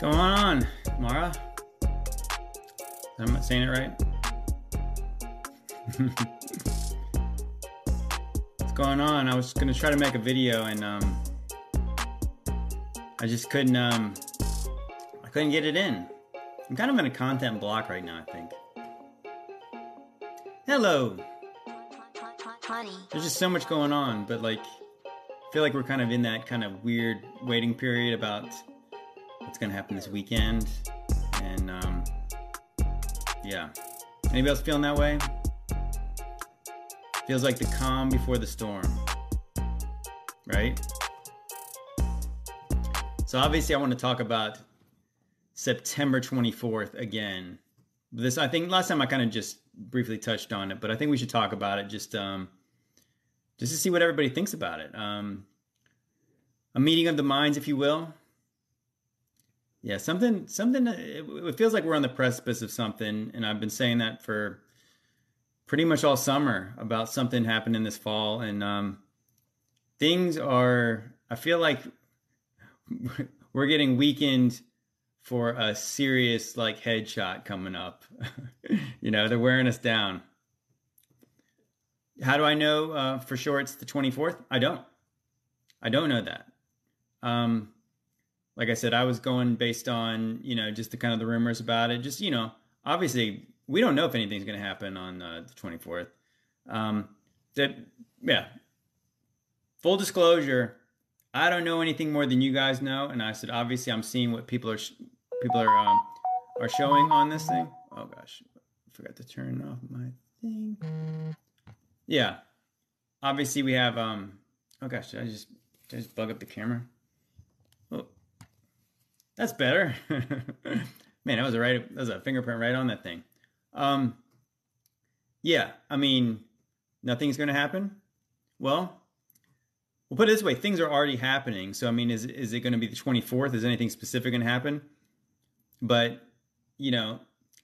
going on, Mara? I'm saying it right? What's going on? I was gonna try to make a video and um, I just couldn't um, I couldn't get it in. I'm kind of in a content block right now. I think. Hello. There's just so much going on, but like, I feel like we're kind of in that kind of weird waiting period about what's gonna happen this weekend, and um, yeah. Anybody else feeling that way? Feels like the calm before the storm, right? So obviously, I want to talk about September 24th again. This, I think, last time I kind of just briefly touched on it, but I think we should talk about it just, um, just to see what everybody thinks about it. Um, a meeting of the minds, if you will. Yeah, something, something. It, feels like we're on the precipice of something, and I've been saying that for pretty much all summer about something happening this fall, and um, things are. I feel like we're getting weakened for a serious like headshot coming up. you know, they're wearing us down. How do I know uh, for sure it's the 24th? I don't. I don't know that. Um, like I said, I was going based on you know just the kind of the rumors about it. Just you know, obviously we don't know if anything's going to happen on uh, the 24th. Um, that yeah. Full disclosure, I don't know anything more than you guys know, and I said obviously I'm seeing what people are sh- people are um, are showing on this thing. Oh gosh, I forgot to turn off my thing. Yeah, obviously we have um. Oh gosh, did I just did I just bug up the camera? That's better. Man, that was a right. That was a fingerprint right on that thing. Um. Yeah, I mean, nothing's going to happen. Well, we'll put it this way: things are already happening. So, I mean, is is it going to be the twenty fourth? Is anything specific going to happen? But you know,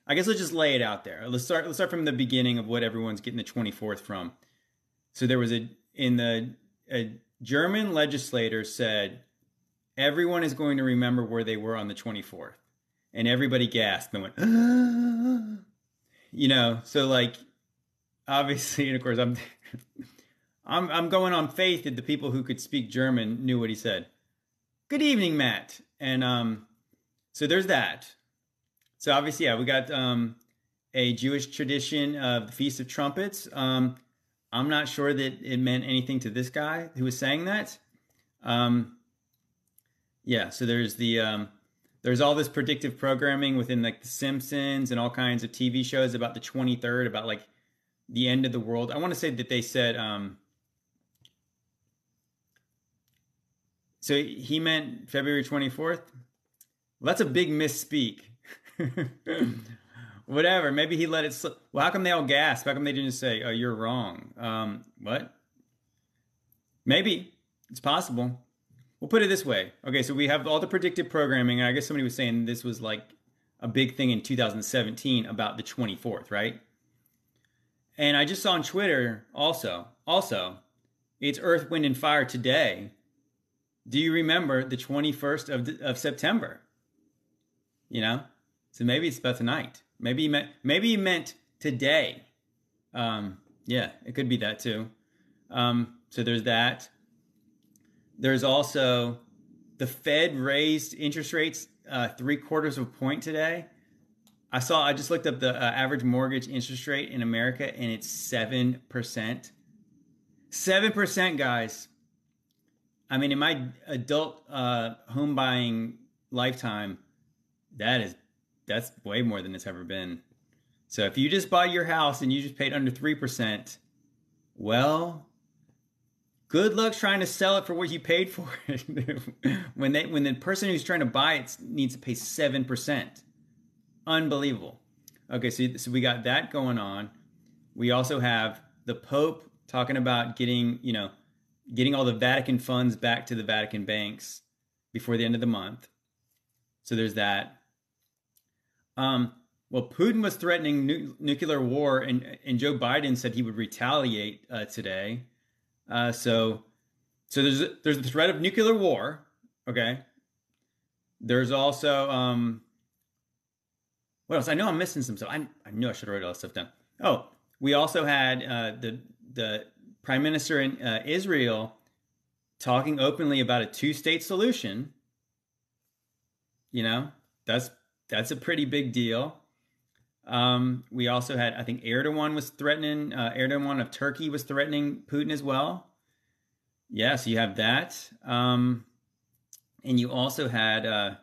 I guess let's just lay it out there. Let's start. Let's start from the beginning of what everyone's getting the twenty fourth from. So there was a in the a German legislator said everyone is going to remember where they were on the twenty fourth, and everybody gasped and went, you know. So like, obviously, and of course, I'm. I'm I'm going on faith that the people who could speak German knew what he said. Good evening, Matt. And um, so there's that. So obviously, yeah, we got um, a Jewish tradition of the Feast of Trumpets. Um, I'm not sure that it meant anything to this guy who was saying that. Um, yeah, so there's the um, there's all this predictive programming within like The Simpsons and all kinds of TV shows about the 23rd, about like the end of the world. I want to say that they said um, So he meant February 24th? Well, that's a big misspeak. Whatever. Maybe he let it slip. Well, how come they all gasp? How come they didn't say, oh, you're wrong? Um, what? Maybe. It's possible. We'll put it this way. Okay, so we have all the predictive programming. I guess somebody was saying this was like a big thing in 2017 about the 24th, right? And I just saw on Twitter also, also, it's Earth, Wind, and Fire today do you remember the 21st of, of September? You know? So maybe it's about tonight. Maybe he meant, maybe he meant today. Um, yeah, it could be that too. Um, so there's that. There's also the Fed raised interest rates uh, three quarters of a point today. I saw, I just looked up the uh, average mortgage interest rate in America and it's 7%. 7%, guys. I mean, in my adult uh, home buying lifetime, that is that's way more than it's ever been. So if you just bought your house and you just paid under three percent, well, good luck trying to sell it for what you paid for it. when they when the person who's trying to buy it needs to pay seven percent, unbelievable. Okay, so so we got that going on. We also have the Pope talking about getting you know getting all the Vatican funds back to the Vatican banks before the end of the month. So there's that. Um, well, Putin was threatening nu- nuclear war, and and Joe Biden said he would retaliate uh, today. Uh, so, so there's there's the threat of nuclear war. Okay, There's also um, what else? I know I'm missing some stuff. I, I knew I should wrote all this stuff down. Oh, we also had uh, the the prime minister in uh, Israel talking openly about a two state solution. You know, that's that's a pretty big deal. Um, we also had, I think, Erdogan was threatening. Uh, Erdogan of Turkey was threatening Putin as well. Yeah, so you have that. Um, and you also had, uh,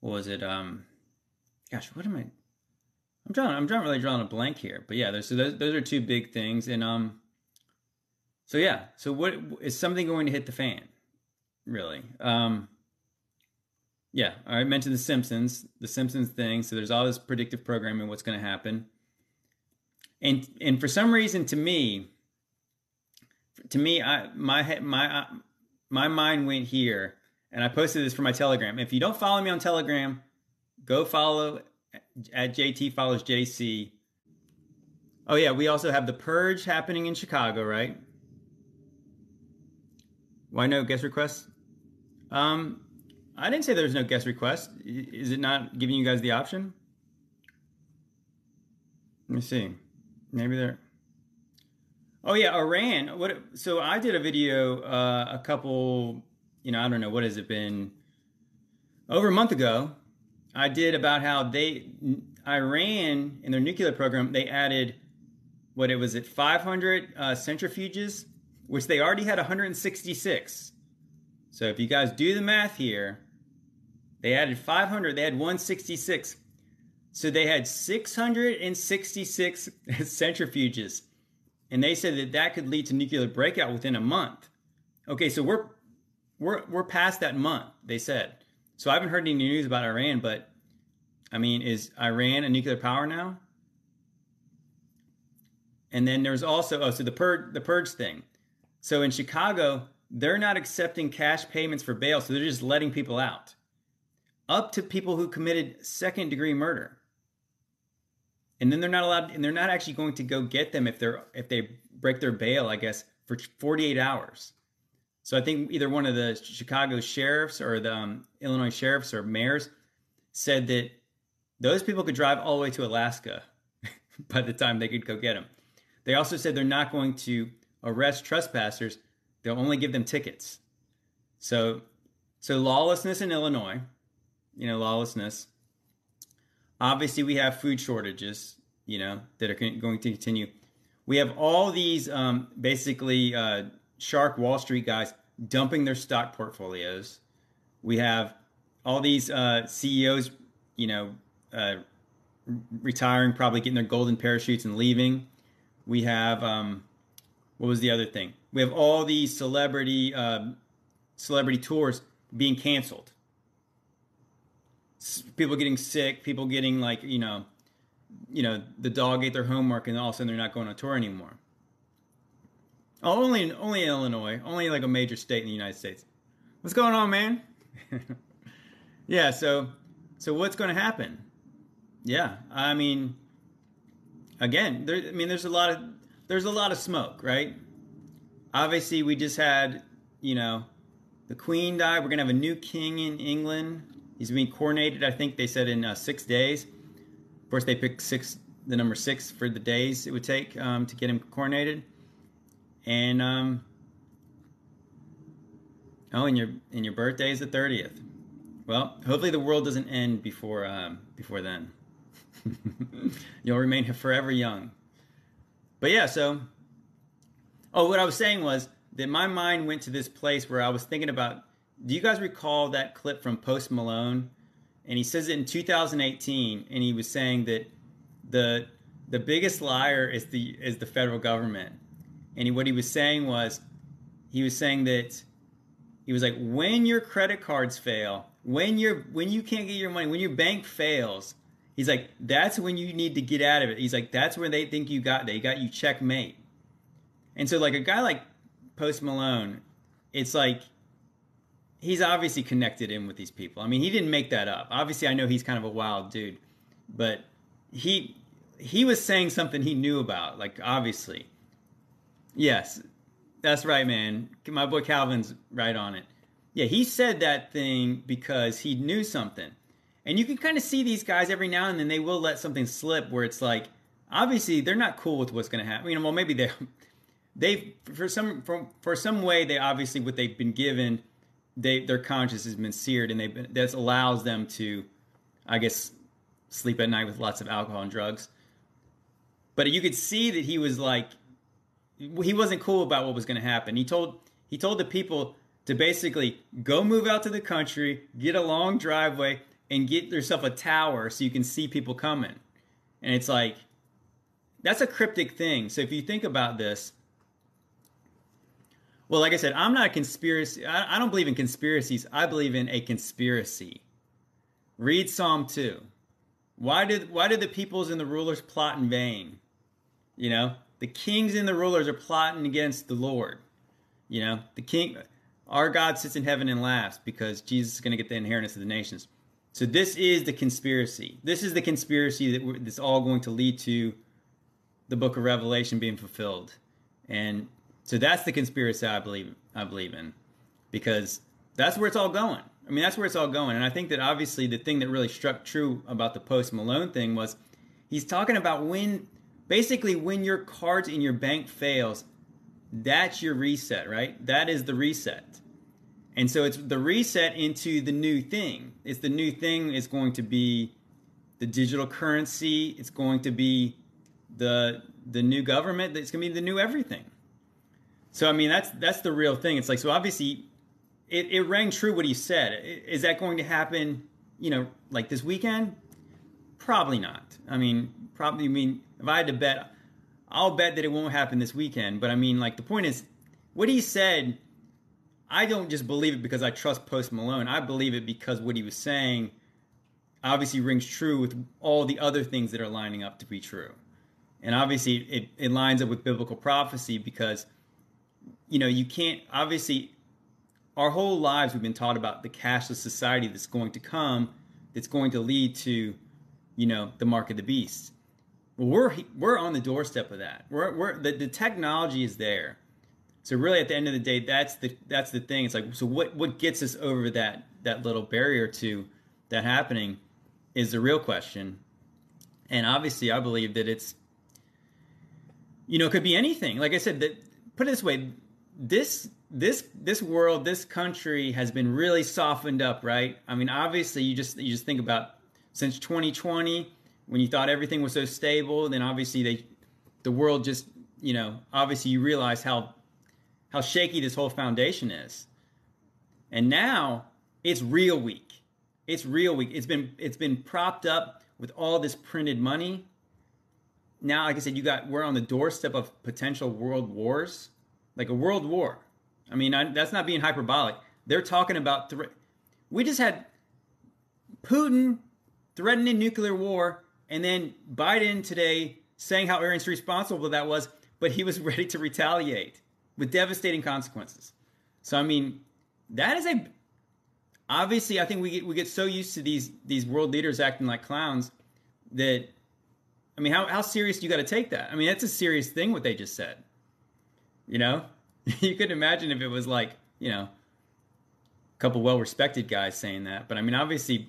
what was it? Um, gosh, what am I? I'm drawing. I'm drawing really drawing a blank here. But yeah, there's, so those those are two big things. And um, so yeah, so what is something going to hit the fan? Really? Um, yeah, I mentioned the Simpsons, the Simpsons thing. So there's all this predictive programming, what's going to happen, and and for some reason, to me, to me, I my my my mind went here, and I posted this for my Telegram. If you don't follow me on Telegram, go follow at JT follows JC. Oh yeah, we also have the purge happening in Chicago, right? Why no guest requests? Um, I didn't say there was no guest request. Is it not giving you guys the option? Let me see. Maybe there. Oh yeah, Iran. What? So I did a video uh, a couple. You know, I don't know what has it been. Over a month ago, I did about how they Iran in their nuclear program they added what it was at 500 uh, centrifuges, which they already had 166. So if you guys do the math here, they added 500, they had 166. So they had 666 centrifuges. And they said that that could lead to nuclear breakout within a month. Okay, so we're we're we're past that month, they said. So I haven't heard any news about Iran, but I mean, is Iran a nuclear power now? And then there's also oh, so the purge the purge thing. So in Chicago, they're not accepting cash payments for bail, so they're just letting people out up to people who committed second degree murder. And then they're not allowed and they're not actually going to go get them if they're if they break their bail, I guess, for 48 hours. So I think either one of the Chicago sheriffs or the um, Illinois sheriffs or mayors said that those people could drive all the way to Alaska by the time they could go get them. They also said they're not going to arrest trespassers; they'll only give them tickets. So, so lawlessness in Illinois, you know, lawlessness. Obviously, we have food shortages, you know, that are going to continue. We have all these um, basically uh, shark Wall Street guys dumping their stock portfolios. We have all these uh, CEOs, you know, uh, retiring, probably getting their golden parachutes and leaving. We have um, what was the other thing? We have all these celebrity uh, celebrity tours being canceled people getting sick, people getting like you know, you know, the dog ate their homework, and all of a sudden they're not going on tour anymore. Oh, only only in Illinois, only like a major state in the United States. What's going on, man? yeah, so so what's going to happen? Yeah, I mean, again, there. I mean, there's a lot of there's a lot of smoke, right? Obviously, we just had you know the Queen died. We're gonna have a new king in England. He's being coronated, I think they said in uh, six days. Of course, they picked six, the number six for the days it would take um, to get him coronated. And um, oh, and your and your birthday is the thirtieth. Well, hopefully the world doesn't end before um, before then. You'll remain forever young. But yeah, so oh, what I was saying was that my mind went to this place where I was thinking about do you guys recall that clip from Post Malone? And he says it in 2018, and he was saying that the the biggest liar is the is the federal government. And he, what he was saying was, he was saying that he was like, when your credit cards fail, when you're when you can't get your money, when your bank fails, he's like, that's when you need to get out of it. He's like, that's where they think you got they got you checkmate. And so like a guy like Post Malone, it's like he's obviously connected in with these people. I mean, he didn't make that up. Obviously, I know he's kind of a wild dude, but he he was saying something he knew about. Like obviously, yes, that's right, man. My boy Calvin's right on it. Yeah, he said that thing because he knew something. And you can kind of see these guys every now and then they will let something slip where it's like obviously they're not cool with what's going to happen. You know, well maybe they they for some for, for some way they obviously what they've been given they their conscience has been seared and they've been that allows them to I guess sleep at night with lots of alcohol and drugs. But you could see that he was like he wasn't cool about what was going to happen. He told he told the people to basically go move out to the country, get a long driveway, and get yourself a tower so you can see people coming. And it's like, that's a cryptic thing. So if you think about this, well, like I said, I'm not a conspiracy. I, I don't believe in conspiracies. I believe in a conspiracy. Read Psalm 2. Why did why did the peoples and the rulers plot in vain? You know, the kings and the rulers are plotting against the Lord. You know, the king our God sits in heaven and laughs because Jesus is going to get the inheritance of the nations. So this is the conspiracy. This is the conspiracy that that's all going to lead to the book of Revelation being fulfilled. And so that's the conspiracy I believe I believe in because that's where it's all going. I mean, that's where it's all going. And I think that obviously the thing that really struck true about the Post Malone thing was he's talking about when basically when your cards in your bank fails, that's your reset, right? That is the reset. And so it's the reset into the new thing. It's the new thing is going to be the digital currency. It's going to be the the new government. It's going to be the new everything. So I mean that's that's the real thing. It's like so obviously it, it rang true what he said. Is that going to happen? You know, like this weekend? Probably not. I mean, probably. I mean, if I had to bet, I'll bet that it won't happen this weekend. But I mean, like the point is, what he said I don't just believe it because I trust Post Malone. I believe it because what he was saying obviously rings true with all the other things that are lining up to be true. And obviously it, it lines up with biblical prophecy because, you know, you can't, obviously, our whole lives we've been taught about the cashless society that's going to come, that's going to lead to, you know, the mark of the beast. Well, we're, we're on the doorstep of that. We're, we're, the, the technology is there so really, at the end of the day, that's the that's the thing. It's like so what what gets us over that that little barrier to that happening is the real question. And obviously, I believe that it's you know it could be anything. Like I said, that put it this way, this this this world, this country has been really softened up, right? I mean, obviously, you just you just think about since 2020 when you thought everything was so stable, then obviously they the world just you know obviously you realize how how shaky this whole foundation is. And now it's real weak. It's real weak. It's been it's been propped up with all this printed money. Now, like I said, you got we're on the doorstep of potential world wars, like a world war. I mean, I, that's not being hyperbolic. They're talking about thre- we just had Putin threatening nuclear war, and then Biden today saying how irresponsible that was, but he was ready to retaliate with devastating consequences. So I mean, that is a obviously I think we get we get so used to these these world leaders acting like clowns that I mean, how how serious do you got to take that? I mean, that's a serious thing what they just said. You know, you could imagine if it was like you know a couple well respected guys saying that, but I mean, obviously,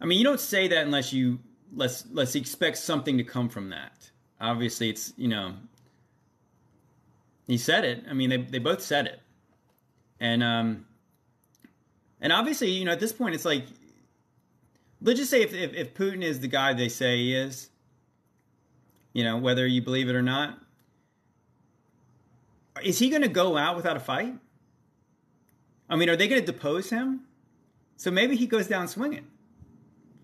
I mean, you don't say that unless you let's let's expect something to come from that. Obviously, it's you know he said it. I mean, they they both said it, and um, and obviously, you know, at this point, it's like, let's just say if if, if Putin is the guy they say he is, you know, whether you believe it or not, is he going to go out without a fight? I mean, are they going to depose him? So maybe he goes down swinging,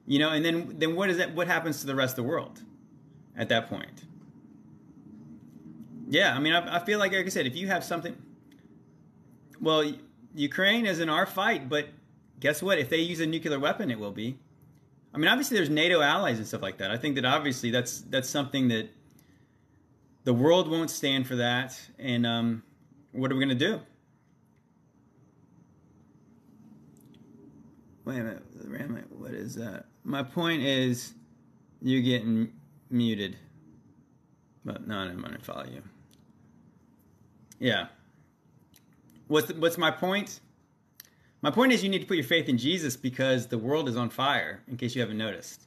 you know, and then then what is that? What happens to the rest of the world at that point? Yeah, I mean, I, I feel like, like I said, if you have something, well, Ukraine is in our fight, but guess what? If they use a nuclear weapon, it will be. I mean, obviously, there's NATO allies and stuff like that. I think that obviously that's that's something that the world won't stand for that. And um, what are we going to do? Wait a minute, what is that? My point is, you're getting muted. But no, I'm going to follow you. Yeah. What's what's my point? My point is, you need to put your faith in Jesus because the world is on fire. In case you haven't noticed,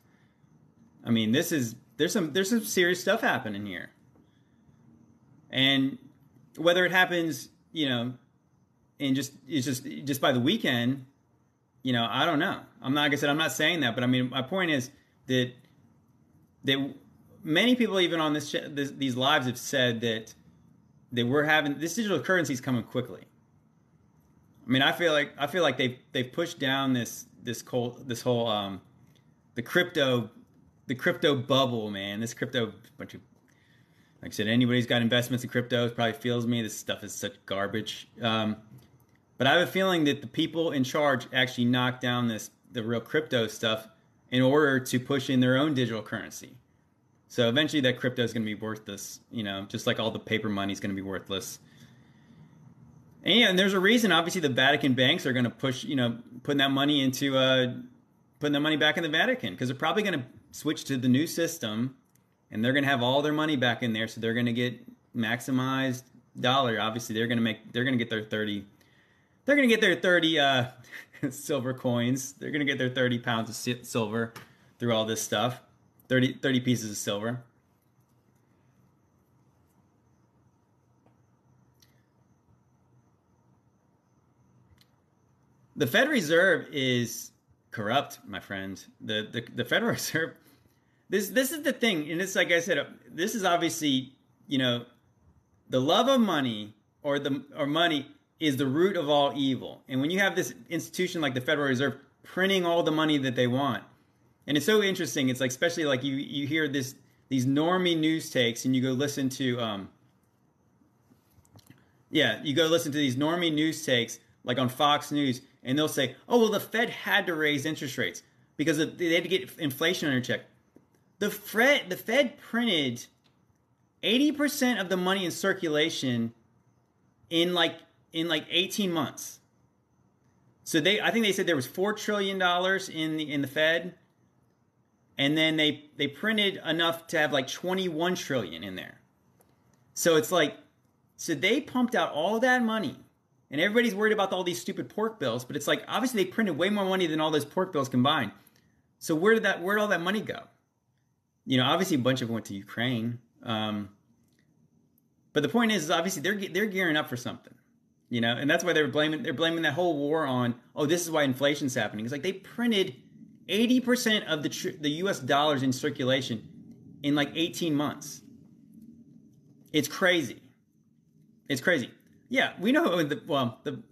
I mean, this is there's some there's some serious stuff happening here, and whether it happens, you know, and just it's just just by the weekend, you know, I don't know. I'm not like I said, I'm not saying that, but I mean, my point is that that many people even on this, this these lives have said that that we're having this digital currency is coming quickly. I mean, I feel like I feel like they've they've pushed down this this whole this whole um, the crypto the crypto bubble, man. This crypto bunch of like I said, anybody's got investments in crypto probably feels me. This stuff is such garbage. Um, but I have a feeling that the people in charge actually knocked down this the real crypto stuff in order to push in their own digital currency. So eventually, that crypto is going to be worthless. You know, just like all the paper money is going to be worthless. And there's a reason. Obviously, the Vatican banks are going to push, you know, putting that money into uh, putting that money back in the Vatican because they're probably going to switch to the new system, and they're going to have all their money back in there. So they're going to get maximized dollar. Obviously, they're going to make they're going to get their thirty. They're going to get their thirty uh, silver coins. They're going to get their thirty pounds of silver through all this stuff. 30, 30 pieces of silver. The Fed Reserve is corrupt, my friend. The, the the Federal Reserve. This this is the thing, and it's like I said. This is obviously you know, the love of money or the or money is the root of all evil. And when you have this institution like the Federal Reserve printing all the money that they want, and it's so interesting. It's like especially like you you hear this these normie news takes, and you go listen to um. Yeah, you go listen to these normie news takes like on Fox News, and they'll say, "Oh well, the Fed had to raise interest rates because they had to get inflation under check." The Fed, the Fed printed eighty percent of the money in circulation in like in like eighteen months. So they, I think they said there was four trillion dollars in the in the Fed, and then they they printed enough to have like twenty one trillion in there. So it's like, so they pumped out all that money and everybody's worried about all these stupid pork bills, but it's like obviously they printed way more money than all those pork bills combined. So where did that where did all that money go? You know, obviously a bunch of it went to Ukraine. Um, but the point is, is obviously they're they're gearing up for something. You know, and that's why they're blaming they're blaming that whole war on oh this is why inflation's happening. It's like they printed 80% of the tr- the US dollars in circulation in like 18 months. It's crazy. It's crazy. Yeah, we know the well the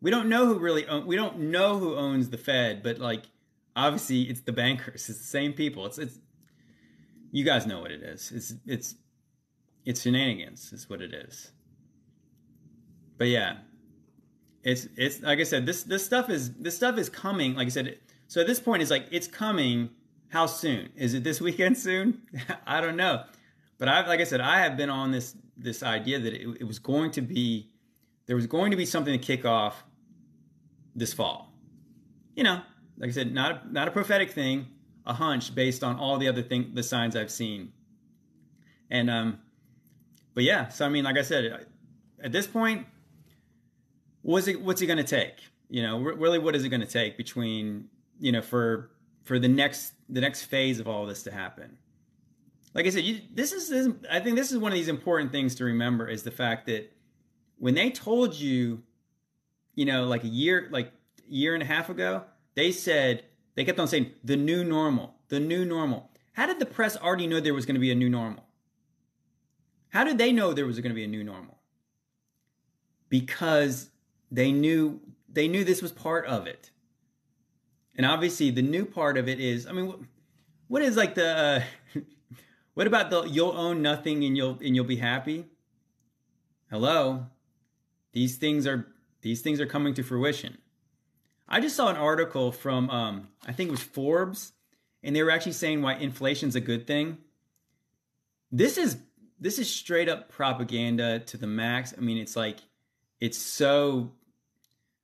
we don't know who really own, we don't know who owns the Fed, but like obviously it's the bankers. It's the same people. It's it's you guys know what it is. It's it's it's shenanigans. Is what it is. But yeah, it's it's like I said. This this stuff is this stuff is coming. Like I said. So at this point, it's like it's coming. How soon? Is it this weekend soon? I don't know. But I, like I said, I have been on this this idea that it, it was going to be there was going to be something to kick off this fall. You know, like I said, not not a prophetic thing, a hunch based on all the other thing, the signs I've seen. And um, but yeah, so I mean, like I said, at this point, what's it what's it going to take? You know, really, what is it going to take between you know for for the next the next phase of all of this to happen? Like I said, you, this is this, I think this is one of these important things to remember is the fact that when they told you, you know, like a year, like a year and a half ago, they said they kept on saying the new normal, the new normal. How did the press already know there was going to be a new normal? How did they know there was going to be a new normal? Because they knew they knew this was part of it. And obviously, the new part of it is, I mean, what is like the, uh, what about the you'll own nothing and you'll and you'll be happy? Hello, these things are these things are coming to fruition. I just saw an article from um, I think it was Forbes, and they were actually saying why inflation's a good thing. This is this is straight up propaganda to the max. I mean, it's like it's so.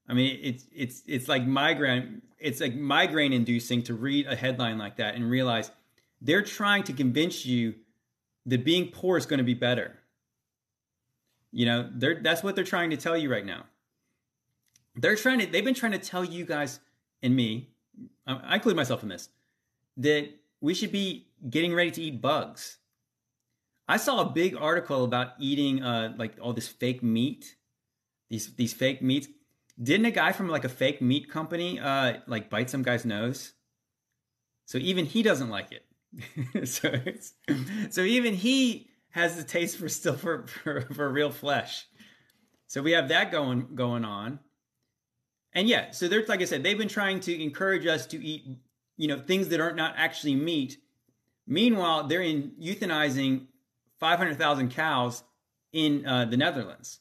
I mean, it's it's it's like migraine. It's like migraine inducing to read a headline like that and realize they're trying to convince you that being poor is going to be better. You know, they're, that's what they're trying to tell you right now. they're trying to they've been trying to tell you guys and me i include myself in this that we should be getting ready to eat bugs. I saw a big article about eating uh like all this fake meat these these fake meats. Didn't a guy from like a fake meat company uh like bite some guy's nose? So even he doesn't like it. So so even he has the taste for still for, for for real flesh so we have that going going on and yeah, so they're like I said, they've been trying to encourage us to eat, you know, things that are not actually meat. Meanwhile, they're in euthanizing 500,000 cows in uh, the Netherlands.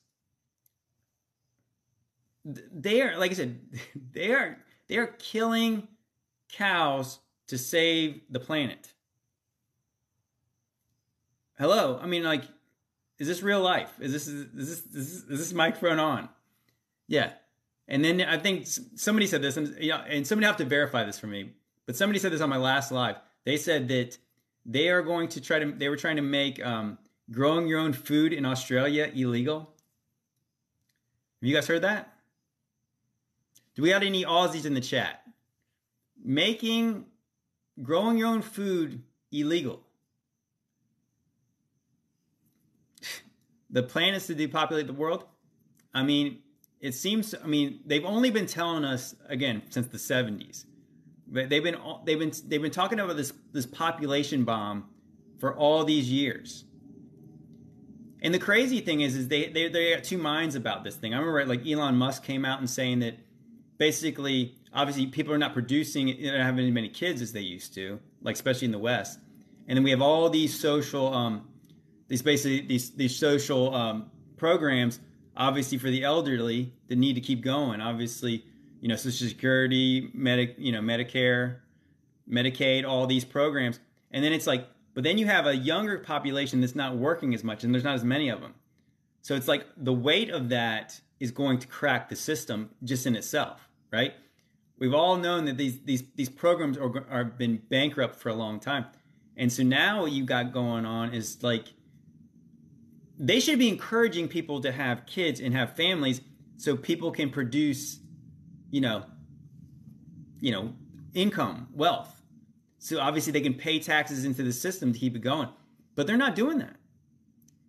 They are, like I said, they are they are killing cows to save the planet. Hello, I mean, like, is this real life? Is this is this is this, is this microphone on? Yeah, and then I think somebody said this, and, and somebody have to verify this for me. But somebody said this on my last live. They said that they are going to try to. They were trying to make um, growing your own food in Australia illegal. Have you guys heard that? Do we have any Aussies in the chat? Making growing your own food illegal. The plan is to depopulate the world. I mean, it seems i mean they've only been telling us again since the 70s they've been they've been they've been talking about this this population bomb for all these years. And the crazy thing is is they they they got two minds about this thing. I remember like elon musk came out and saying that basically obviously people are not producing they don't have as many kids as they used to like especially in the west. And then we have all these social um these basically these these social um programs obviously for the elderly the need to keep going. Obviously you know social security medic you know medicare medicaid all these programs. And then it's like but then you have a younger population that's not working as much and there's not as many of them so it's like the weight of that is going to crack the system just in itself right? We've all known that these these these programs are, are been bankrupt for a long time. And so now what you got going on is like they should be encouraging people to have kids and have families so people can produce you know you know income wealth. So obviously they can pay taxes into the system to keep it going but they're not doing that.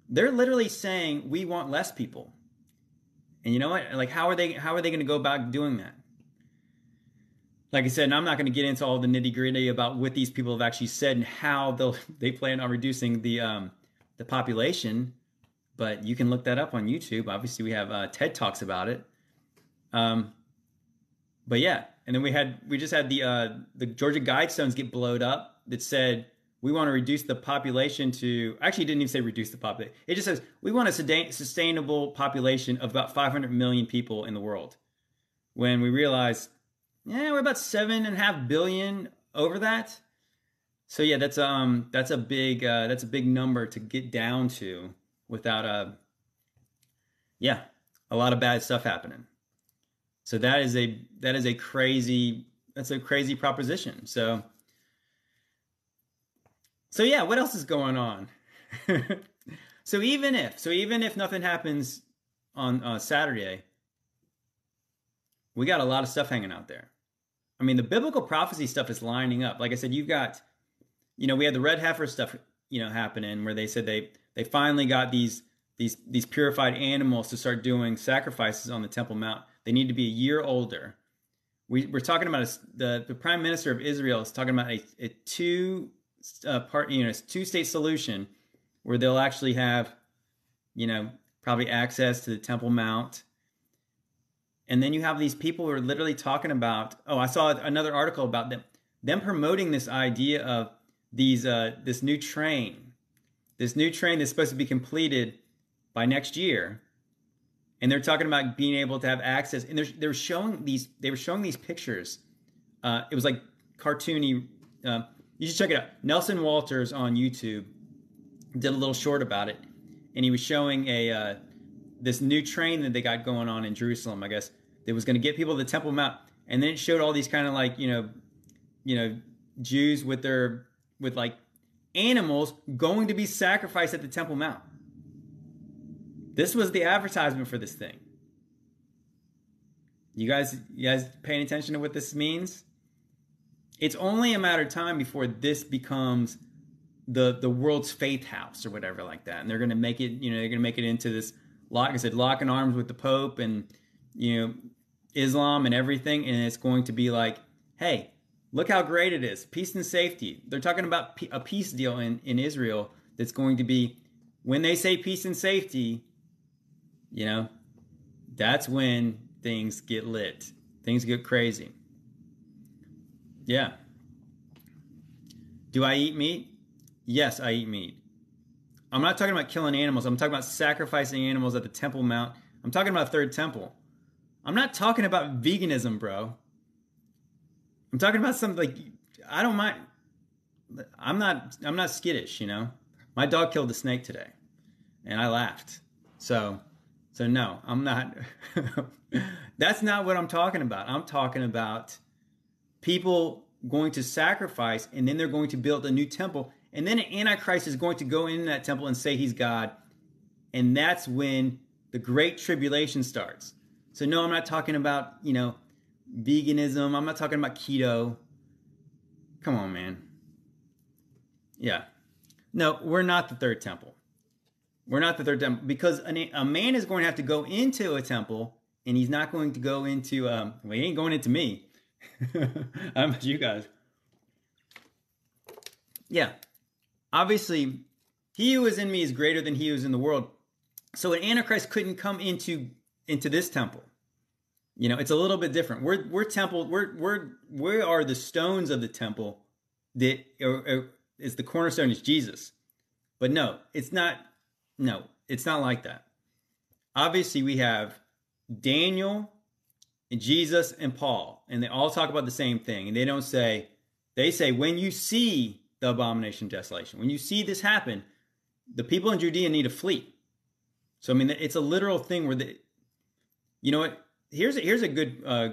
They're literally saying we want less people. And you know what? Like how are they how are they going to go about doing that? Like i said i'm not going to get into all the nitty gritty about what these people have actually said and how they'll they plan on reducing the um the population but you can look that up on YouTube. Obviously, we have uh, TED talks about it. Um, but yeah, and then we had we just had the uh, the Georgia Guidestones get blowed up that said we want to reduce the population to actually didn't even say reduce the population. It just says we want a sustainable population of about 500 million people in the world. When we realize, yeah, we're about seven and a half billion over that. So yeah, that's um that's a big uh, that's a big number to get down to without a yeah a lot of bad stuff happening. So that is a that is a crazy that's a crazy proposition. So so yeah what else is going on? So even if so even if nothing happens on uh, saturday we got a lot of stuff hanging out there. I mean the biblical prophecy stuff is lining up. Like i said you've got you know we had the red heifer stuff you know happening where they said they they finally got these these these purified animals to start doing sacrifices on the Temple Mount. They need to be a year older. We, are talking about a, the the Prime Minister of Israel is talking about a, a two uh, part you know two state solution where they'll actually have you know probably access to the Temple Mount. And then you have these people who are literally talking about. Oh, I saw another article about them them promoting this idea of these uh, this new train this new train that's supposed to be completed by next year. And they're talking about being able to have access. And they're, they're showing these they were showing these pictures. Uh, it was like cartoony uh, you should check it out. Nelson walters on youtube did a little short about it. And he was showing a uh, this new train that they got going on in jerusalem i guess that was going to get people to the temple mount. And then it showed all these kind of like you know you know jews with their with like animals going to be sacrificed at the Temple Mount. This was the advertisement for this thing. You guys, you guys paying attention to what this means? It's only a matter of time before this becomes the the world's faith house or whatever like that, and they're to make it. You know, they're to make it into this. Like I said, locking arms with the Pope and you know Islam and everything, and it's going to be like, hey, look how great it is, peace and safety. They're talking about a peace deal in in Israel that's going to be when they say peace and safety. You know, that's when things get lit. Things get crazy. Yeah. Do I eat meat? Yes, I eat meat. I'm not talking about killing animals. I'm talking about sacrificing animals at the Temple Mount. I'm talking about Third Temple. I'm not talking about veganism, bro. I'm talking about something like I don't mind. I'm not. I'm not skittish. You know, my dog killed a snake today, and I laughed. So, so no, I'm not. That's not what I'm talking about. I'm talking about people going to sacrifice and then they're going to build a new temple. And then an Antichrist is going to go in that temple and say he's God. And that's when the great tribulation starts. So, no, I'm not talking about, you know, veganism. I'm not talking about keto. Come on, man. Yeah. No, we're not the third temple. We're not the third temple because a man is going to have to go into a temple and he's not going to go into, um, well, he ain't going into me. How about you guys? Yeah. Obviously, he who is in me is greater than he who is in the world. So an antichrist couldn't come into into this temple. You know, it's a little bit different. We're we're temple. We're we're we are the stones of the temple that is the cornerstone is Jesus. But no, it's not. No, it's not like that. Obviously, we have Daniel and Jesus and Paul, and they all talk about the same thing. And they don't say, they say, when you see the abomination desolation, when you see this happen, the people in Judea need to flee. So I mean, it's a literal thing where the, you know what? Here's a, here's a good uh,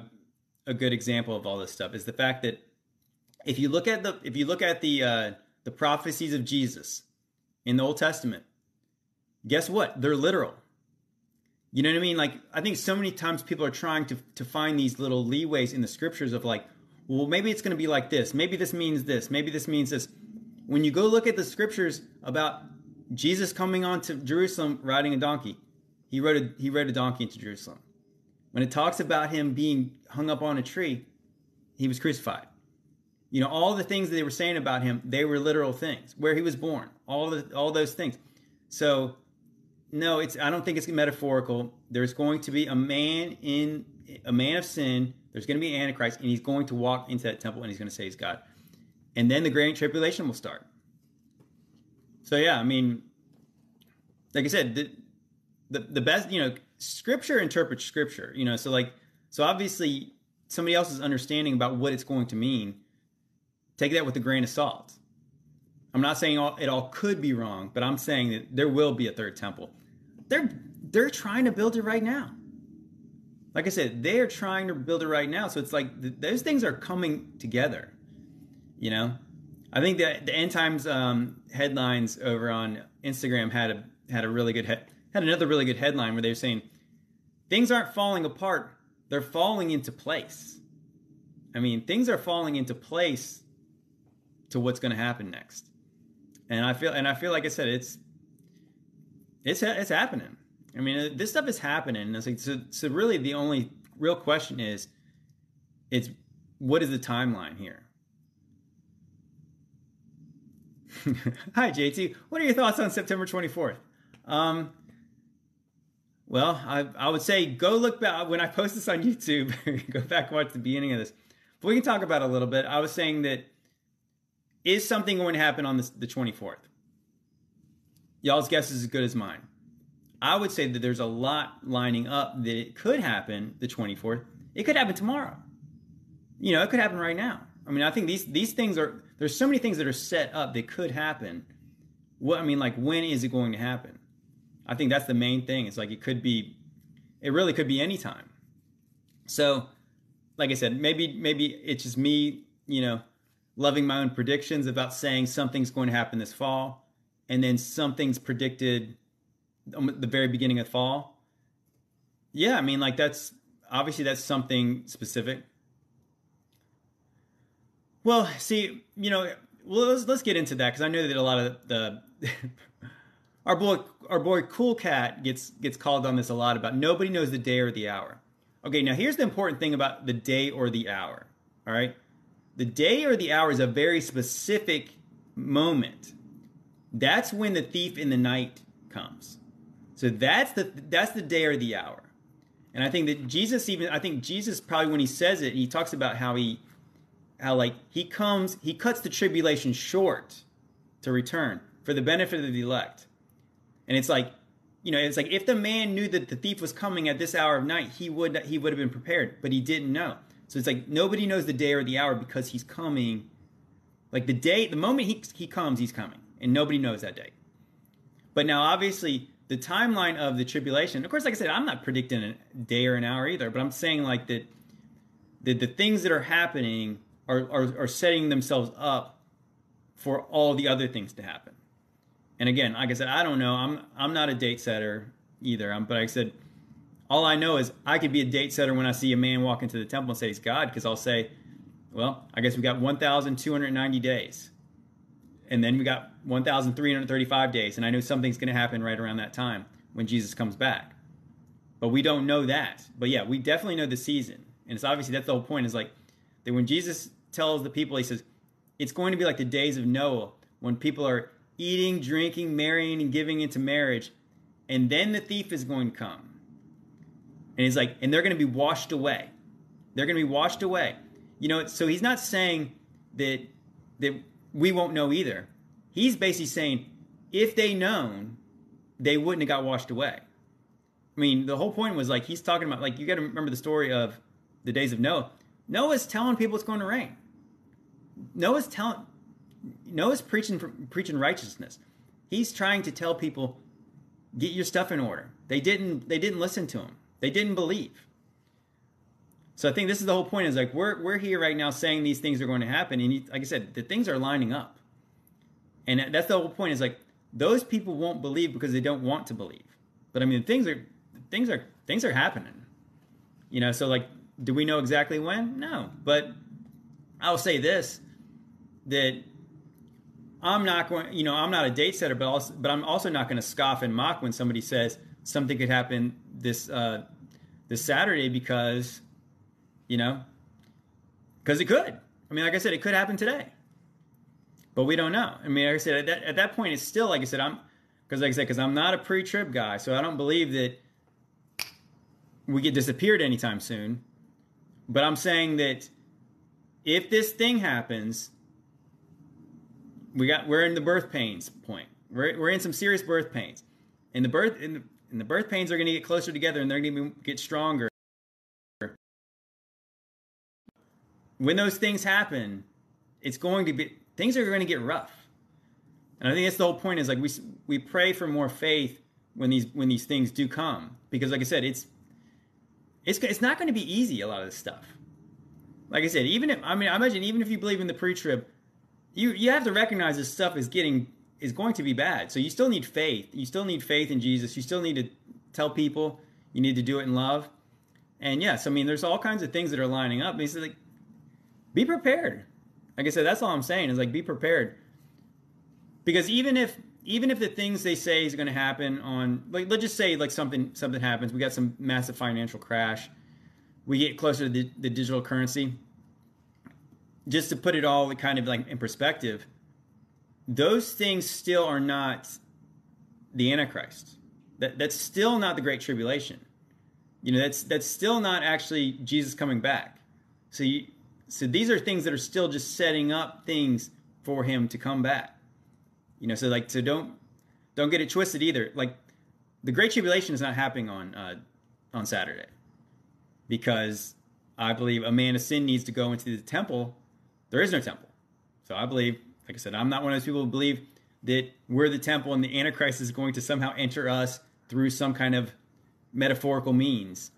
a good example of all this stuff is the fact that if you look at the if you look at the uh, the prophecies of Jesus in the Old Testament, guess what? They're literal. You know what I mean? Like I think so many times people are trying to to find these little leeways in the scriptures of like, well, maybe it's going to be like this. Maybe this means this. Maybe this means this. When you go look at the scriptures about Jesus coming onto Jerusalem riding a donkey, he rode a he rode a donkey into Jerusalem. When it talks about him being hung up on a tree, he was crucified. You know, all the things that they were saying about him, they were literal things. Where he was born, all the all those things. So no, it's. I don't think it's metaphorical. There's going to be a man in a man of sin. There's going to be Antichrist, and he's going to walk into that temple, and he's going to say he's God, and then the great tribulation will start. So yeah, I mean, like I said, the the, the best, you know, Scripture interprets Scripture. You know, so like, so obviously somebody else's understanding about what it's going to mean. Take that with a grain of salt. I'm not saying all, it all could be wrong, but I'm saying that there will be a third temple. They're they're trying to build it right now. Like I said, they are trying to build it right now. So it's like th- those things are coming together. You know, I think that the end times um, headlines over on Instagram had a had a really good he- had another really good headline where they were saying things aren't falling apart; they're falling into place. I mean, things are falling into place to what's going to happen next. And I feel and I feel like I said it's it's it's happening. I mean, this stuff is happening. Like, so, so really, the only real question is, it's what is the timeline here? Hi, JT. What are your thoughts on September 24th? Um, well, I, I would say go look back when I post this on YouTube. go back and watch the beginning of this. But we can talk about a little bit. I was saying that is something going to happen on this, the 24th? Y'all's guess is as good as mine. I would say that there's a lot lining up that it could happen the 24th. It could happen tomorrow. You know, it could happen right now. I mean, I think these these things are there's so many things that are set up that could happen. What I mean, like when is it going to happen? I think that's the main thing. It's like it could be, it really could be any time. So, like I said, maybe maybe it's just me, you know, loving my own predictions about saying something's going to happen this fall and then something's predicted um, the very beginning of fall. Yeah, I mean, like that's obviously that's something specific. Well, see, you know, well, let's, let's get into that because I know that a lot of the our boy our boy Cool Cat gets gets called on this a lot about nobody knows the day or the hour. Okay, now here's the important thing about the day or the hour. All right, the day or the hour is a very specific moment. That's when the thief in the night comes. So that's the that's the day or the hour. And I think that Jesus even I think Jesus probably when he says it, he talks about how he how like he comes, he cuts the tribulation short to return for the benefit of the elect. And it's like, you know, it's like if the man knew that the thief was coming at this hour of night, he would he would have been prepared, but he didn't know. So it's like nobody knows the day or the hour because he's coming. Like the day, the moment he he comes, he's coming, and nobody knows that day. But now, obviously, the timeline of the tribulation. Of course, like I said, I'm not predicting a day or an hour either, but I'm saying like that, that the things that are happening are, are, are setting themselves up for all the other things to happen. And again, like I said, I don't know. I'm I'm not a date setter either. But like I said, all I know is I could be a date setter when I see a man walk into the temple and say he's God, because I'll say, well, I guess we got 1,290 days, and then we got 1,335 days, and I know something's going to happen right around that time when Jesus comes back. But we don't know that. But yeah, we definitely know the season, and it's obviously that's the whole point. Is like that when Jesus tells the people, he says, it's going to be like the days of Noah when people are eating, drinking, marrying, and giving into marriage. And then the thief is going to come. And he's like, and they're going to be washed away. They're going to be washed away. You know, so he's not saying that that we won't know either. He's basically saying if they known, they wouldn't have got washed away. I mean, the whole point was like he's talking about like you got to remember the story of the days of Noah. Noah's telling people it's going to rain. Noah's telling Noah's preaching preaching righteousness. He's trying to tell people get your stuff in order. They didn't they didn't listen to him. They didn't believe. So I think this is the whole point is like we're we're here right now saying these things are going to happen and he, like I said the things are lining up. And that's the whole point is like those people won't believe because they don't want to believe. But I mean things are things are things are happening. You know, so like do we know exactly when? No. But I'll say this that I'm not going, you know, I'm not a date setter, but also, but I'm also not going to scoff and mock when somebody says something could happen this uh, this Saturday because, you know, because it could. I mean, like I said, it could happen today, but we don't know. I mean, like I said, at that, at that point, it's still like I said, I'm because like I said, because I'm not a pre-trib guy, so I don't believe that we get disappeared anytime soon. But I'm saying that if this thing happens, we got we're in the birth pains point. We're, we're in some serious birth pains, and the birth and the, and the birth pains are going to get closer together, and they're going to get stronger. When those things happen, it's going to be things are going to get rough, and I think that's the whole point. Is like we we pray for more faith when these when these things do come, because like I said, it's it's it's not going to be easy. A lot of this stuff. Like I said, even if I mean, I imagine even if you believe in the pre-trib, you you have to recognize this stuff is getting is going to be bad. So you still need faith. You still need faith in Jesus. You still need to tell people. You need to do it in love. And yes, I mean, there's all kinds of things that are lining up. He's like, be prepared. Like I said, that's all I'm saying is like be prepared. Because even if even if the things they say is going to happen on like let's just say like something something happens we got some massive financial crash we get closer to the, the digital currency just to put it all kind of like in perspective those things still are not the antichrist that, that's still not the great tribulation you know that's that's still not actually jesus coming back so you, so these are things that are still just setting up things for him to come back you know, so like, so don't don't get it twisted either. Like, the Great Tribulation is not happening on uh, on Saturday because I believe a man of sin needs to go into the temple. There is no temple, so I believe, like I said, I'm not one of those people who believe that we're the temple and the Antichrist is going to somehow enter us through some kind of metaphorical means.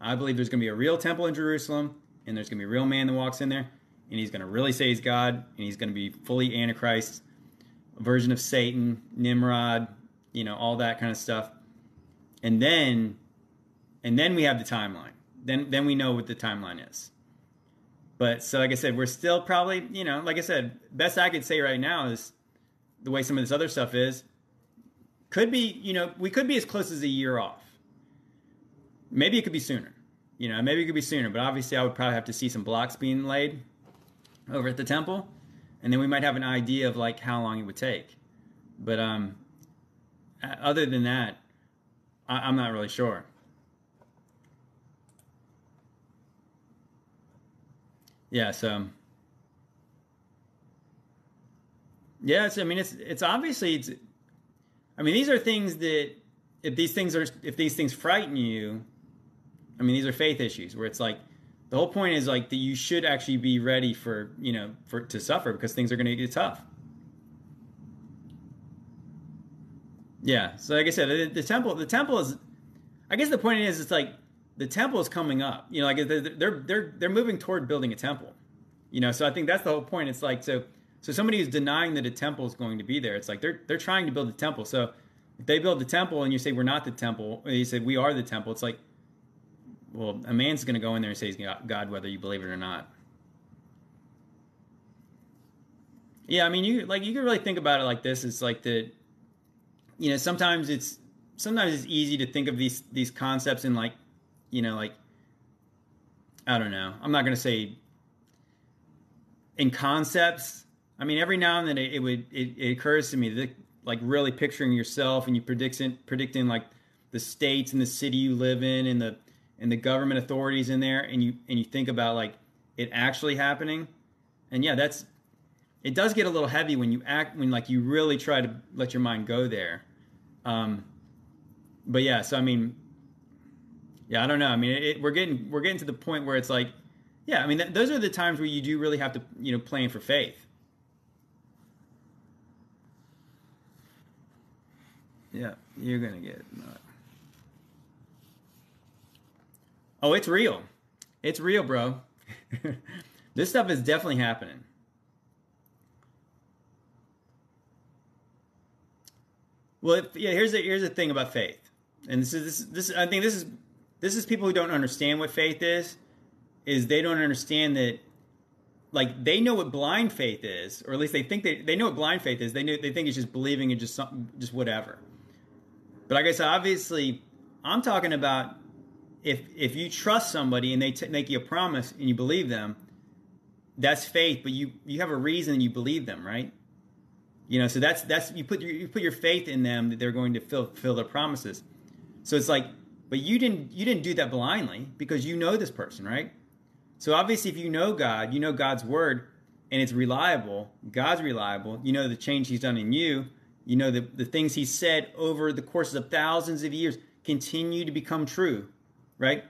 I believe there's going to be a real temple in Jerusalem, and there's going to be a real man that walks in there, and he's going to really say he's God, and he's going to be fully Antichrist, version of Satan, Nimrod, you know, all that kind of stuff. And then and then we have the timeline. then then we know what the timeline is. But so like I said, we're still probably you know like I said, best I could say right now is the way some of this other stuff is could be you know we could be as close as a year off. Maybe it could be sooner. You know, maybe it could be sooner, but obviously I would probably have to see some blocks being laid over at the temple, and then we might have an idea of like how long it would take. But um, other than that, I, I'm not really sure. Yeah, so yeah, So I mean, it's it's obviously it's. I mean, these are things that if these things are if these things frighten you, I mean, these are faith issues where it's like the whole point is like that you should actually be ready for you know for to suffer because things are going to get tough. Yeah, so like I said, the, the, temple the temple is. I guess the point is, it's like the temple is coming up. You know, like they're they're they're moving toward building a temple. You know, so I think that's the whole point. It's like so so somebody who's denying that a temple is going to be there, it's like they're they're trying to build a temple. So if they build the temple and you say we're not the temple, you say we are the temple, it's like well, a man's going to go in there and say he's God, whether you believe it or not. Yeah, I mean, you like you can really think about it like this. It's like that, you know, sometimes it's sometimes it's easy to think of these these concepts in like, you know, like I don't know. I'm not going to say in concepts. I mean, every now and then it, it would it, it, occurs to me that like really picturing yourself and you predicting predicting like the states and the city you live in and the and the government authorities in there and you and you think about like it actually happening and yeah that's it does get a little heavy when you act when like you really try to let your mind go there um but yeah so i mean yeah i don't know i mean it, we're getting we're getting to the point where it's like yeah i mean th- those are the times where you do really have to you know plan for faith yeah you're gonna get uh, Oh, it's real. It's real, bro. this stuff is definitely happening. Well, if, yeah. Here's the here's the thing about faith, and this is this this I think this is this is people who don't understand what faith is. Is they don't understand that, like they know what blind faith is, or at least they think they they know what blind faith is. They know they think it's just believing in just something, just whatever. But like I said, obviously, I'm talking about if if you trust somebody and they t- make you a promise and you believe them, that's faith. But you you have a reason you believe them, right? You know, so that's that's you put your you put your faith in them that they're going to fulfill their promises. So it's like, but you didn't you didn't do that blindly because you know this person, right? So obviously, if you know God, you know God's word, and it's reliable. God's reliable. You know the change He's done in you. You know the the things He said over the courses of thousands of years continue to become true right?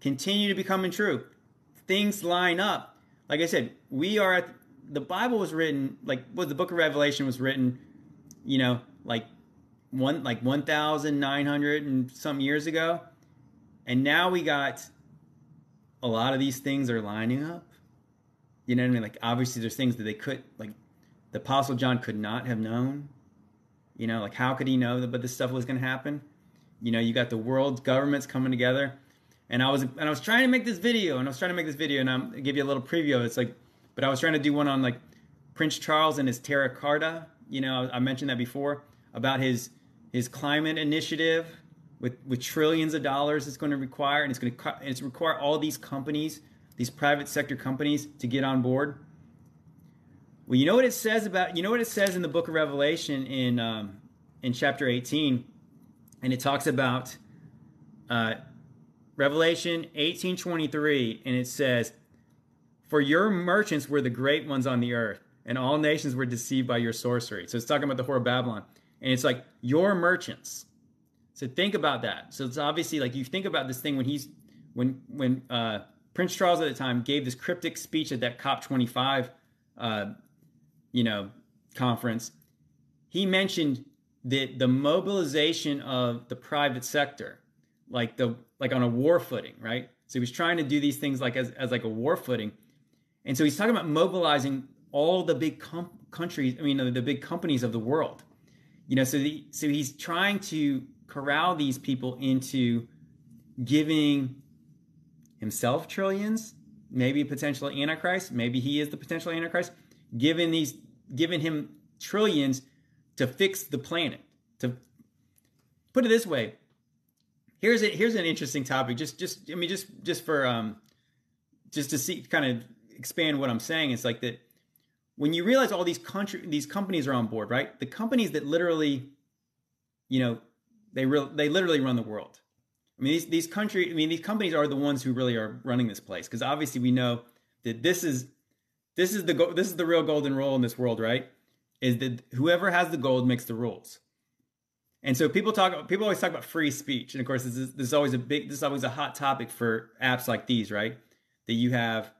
Continue to becoming true. Things line up. Like I said, we are at the Bible was written like what the book of Revelation was written, you know, like one like 1900 and some years ago. And now we got a lot of these things are lining up. You know what I mean? Like obviously there's things that they could like the apostle John could not have known. You know, like how could he know that but this stuff was going to happen? You know, you got the world governments coming together and I was and I was trying to make this video, and I was trying to make this video, and I'm give you a little preview. Of it's like, but I was trying to do one on like Prince Charles and his Terra Carta. You know, I mentioned that before about his his climate initiative with with trillions of dollars it's going to require, and it's going to it's require all these companies, these private sector companies, to get on board. Well, you know what it says about you know what it says in the Book of Revelation in um, in chapter 18, and it talks about. Uh, Revelation 18:23 and it says, "For your merchants were the great ones on the earth, and all nations were deceived by your sorcery." So it's talking about the whore of Babylon. And it's like your merchants. So think about that. So it's obviously like you think about this thing when he's when when uh, Prince Charles at the time gave this cryptic speech at that COP25 uh, you know conference. He mentioned that the mobilization of the private sector, like the like on a war footing, right? So he was trying to do these things like as, as like a war footing. And so he's talking about mobilizing all the big com- countries, I mean, the, big companies of the world. You know, so the, so he's trying to corral these people into giving himself trillions, maybe a potential antichrist, maybe he is the potential antichrist, giving these given him trillions to fix the planet. To put it this way, here's a, here's an interesting topic. Just just I mean just just for um just to see kind of expand what I'm saying. It's like that when you realize all these country these companies are on board, right? The companies that literally, you know, they real they literally run the world. I mean, these these country I mean these companies are the ones who really are running this place because obviously we know that this is this is the go- this is the real golden rule in this world, right? Is that whoever has the gold makes the rules. And so people talk people always talk about free speech, and of course this is this is always a big this is always a hot topic for apps like these, right? That you have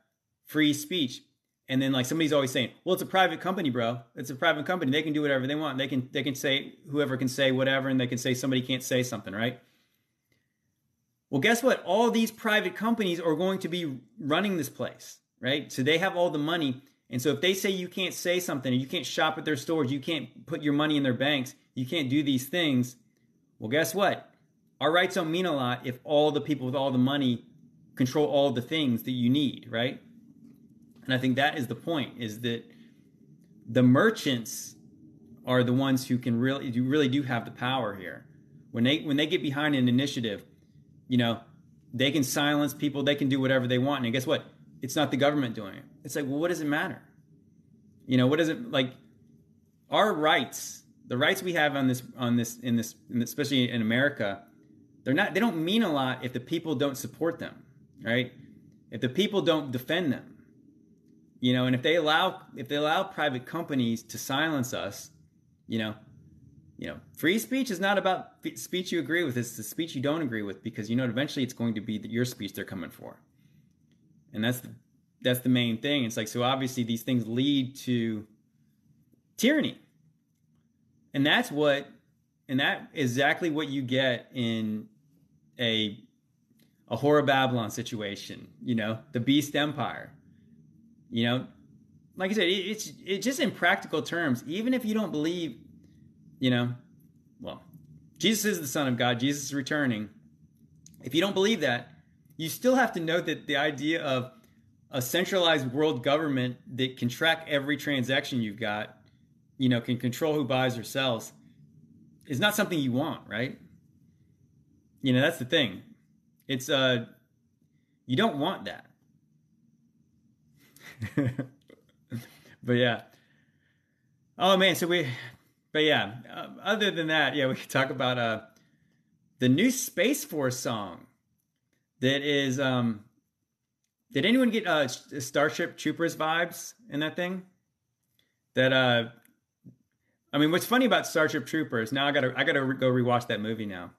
free speech and then like somebody's always saying well it's a private company bro. It's a private company. They can do whatever they want. They can they can say whoever can say whatever and they can say somebody can't say something right? Well guess what? All these private companies are going to be running this place right? So they have all the money. And so if they say you can't say something you can't shop at their stores you can't put your money in their banks you can't do these things well guess what? Our rights don't mean a lot if all the people with all the money control all the things that you need right and I think that is the point is that the merchants are the ones who can really you really do have the power here. When they when they get behind an initiative, you know, they can silence people, they can do whatever they want. And guess what? It's not the government doing it. It's like, well, what does it matter? You know, what does it like our rights, the rights we have on this on this in this, in this especially in America, they're not they don't mean a lot if the people don't support them, right? If the people don't defend them you know and if they allow if they allow private companies to silence us you know you know free speech is not about speech you agree with it's the speech you don't agree with because you know eventually it's going to be your speech they're coming for. And that's the that's the main thing. It's like so obviously these things lead to tyranny. And that's what and that exactly what you get in a a whore of Babylon situation you know the beast empire you know, like I said, it, it's it's just in practical terms. Even if you don't believe, you know, well, Jesus is the Son of God. Jesus is returning. If you don't believe that, you still have to note that the idea of a centralized world government that can track every transaction you've got, you know, can control who buys or sells, is not something you want, right? You know, that's the thing. It's uh, you don't want that. but yeah. Oh man, so we, but yeah. Uh, other than that, yeah, we could talk about uh the new Space Force song that is um. Did anyone get uh Starship Troopers vibes in that thing? That uh. I mean, what's funny about Starship Troopers? Now I gotta I gotta go rewatch that movie now,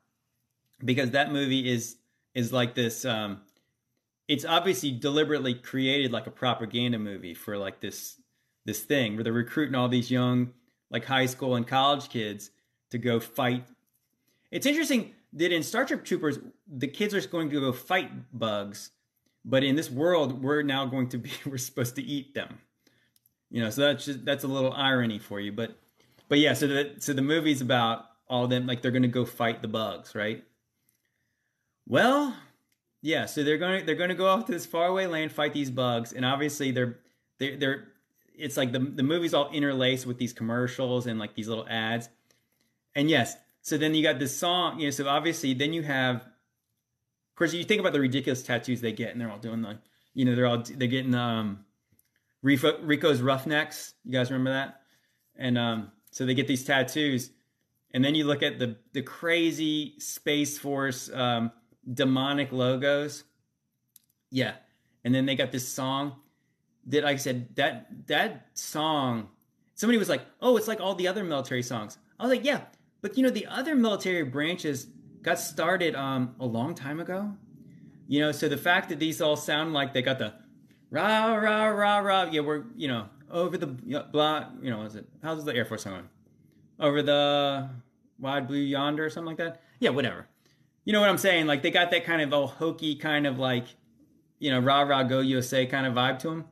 because that movie is is like this um it's obviously deliberately created like a propaganda movie for like this this thing where they're recruiting all these young like high school and college kids to go fight. It's interesting that in Star Trek Troopers, the kids are going to go fight bugs, but in this world, we're now going to be we're supposed to eat them. You know, so that's just that's a little irony for you, but but yeah, so the so the movie's about all them like they're going to go fight the bugs, right? Well, yeah, so they're going to they're going to go off to this faraway land, fight these bugs, and obviously they're they're, they're it's like the the movie's all interlaced with these commercials and like these little ads. And yes, so then you got this song, you know, so obviously then you have of course you think about the ridiculous tattoos they get and they're all doing the you know, they're all they're getting um Rico's Roughnecks. You guys remember that? And um so they get these tattoos and then you look at the the crazy Space Force um demonic logos. Yeah. And then they got this song that like I said, that that song, somebody was like, Oh, it's like all the other military songs. I was like, Yeah, but you know, the other military branches got started um a long time ago. You know, so the fact that these all sound like they got the rah rah rah rah, yeah, we're you know, over the blah, you know, is it how's the Air Force song? Over the wide blue yonder or something like that? Yeah, whatever you know what I'm saying? Like they got that kind of all hokey kind of like, you know, rah rah go USA kind of vibe to them.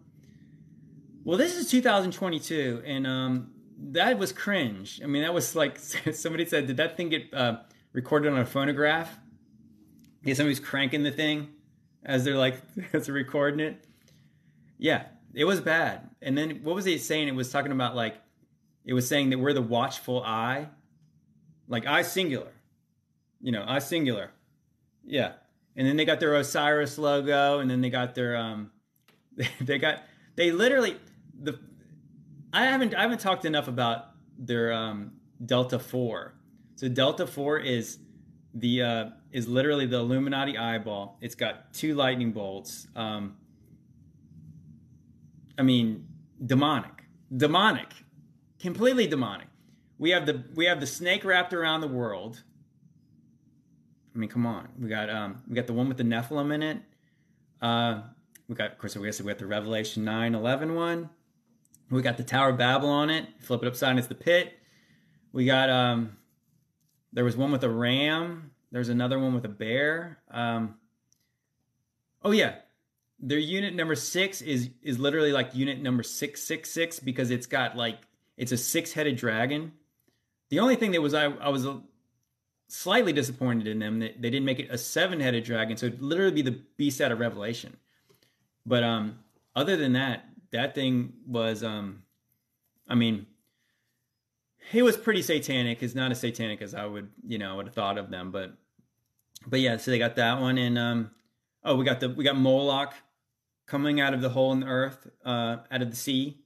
Well, this is 2022, and um, that was cringe. I mean, that was like somebody said, did that thing get uh, recorded on a phonograph? Yeah, somebody's cranking the thing, as they're like as they're recording it. Yeah, it was bad. And then what was he saying? It was talking about like it was saying that we're the watchful eye, like eye singular, you know, eye singular. Yeah, and then they got their Osiris logo, and then they got their um, they got they literally the I haven't I haven't talked enough about their um Delta Four. So Delta Four is the uh, is literally the Illuminati eyeball. It's got two lightning bolts. Um, I mean, demonic, demonic, completely demonic. We have the we have the snake wrapped around the world. I mean, come on. We got um we got the one with the Nephilim in it. Uh, we got of course we got the Revelation 9, 11 one. We got the Tower of Babylon it. Flip it upside, it's the pit. We got um there was one with a ram. There's another one with a bear. Um, oh yeah, their unit number six is is literally like unit number six six six because it's got like it's a six headed dragon. The only thing that was I I was slightly disappointed in them that they didn't make it a seven headed dragon, so it'd literally be the beast out of Revelation. But um, other than that, that thing was um, I mean, it was pretty satanic. It's not as satanic as I would, you know, would have thought of them, but but yeah, so they got that one, and um, oh, we got the we got Moloch coming out of the hole in the earth, uh, out of the sea.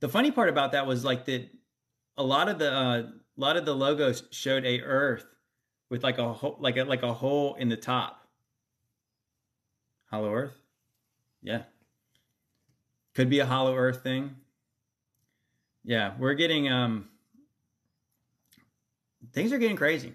The funny part about that was like that a lot of the uh, a lot of the logos showed a earth with like a hole, like a like a hole in the top. Hollow Earth, yeah, could be a Hollow Earth thing. Yeah, we're getting um things are getting crazy.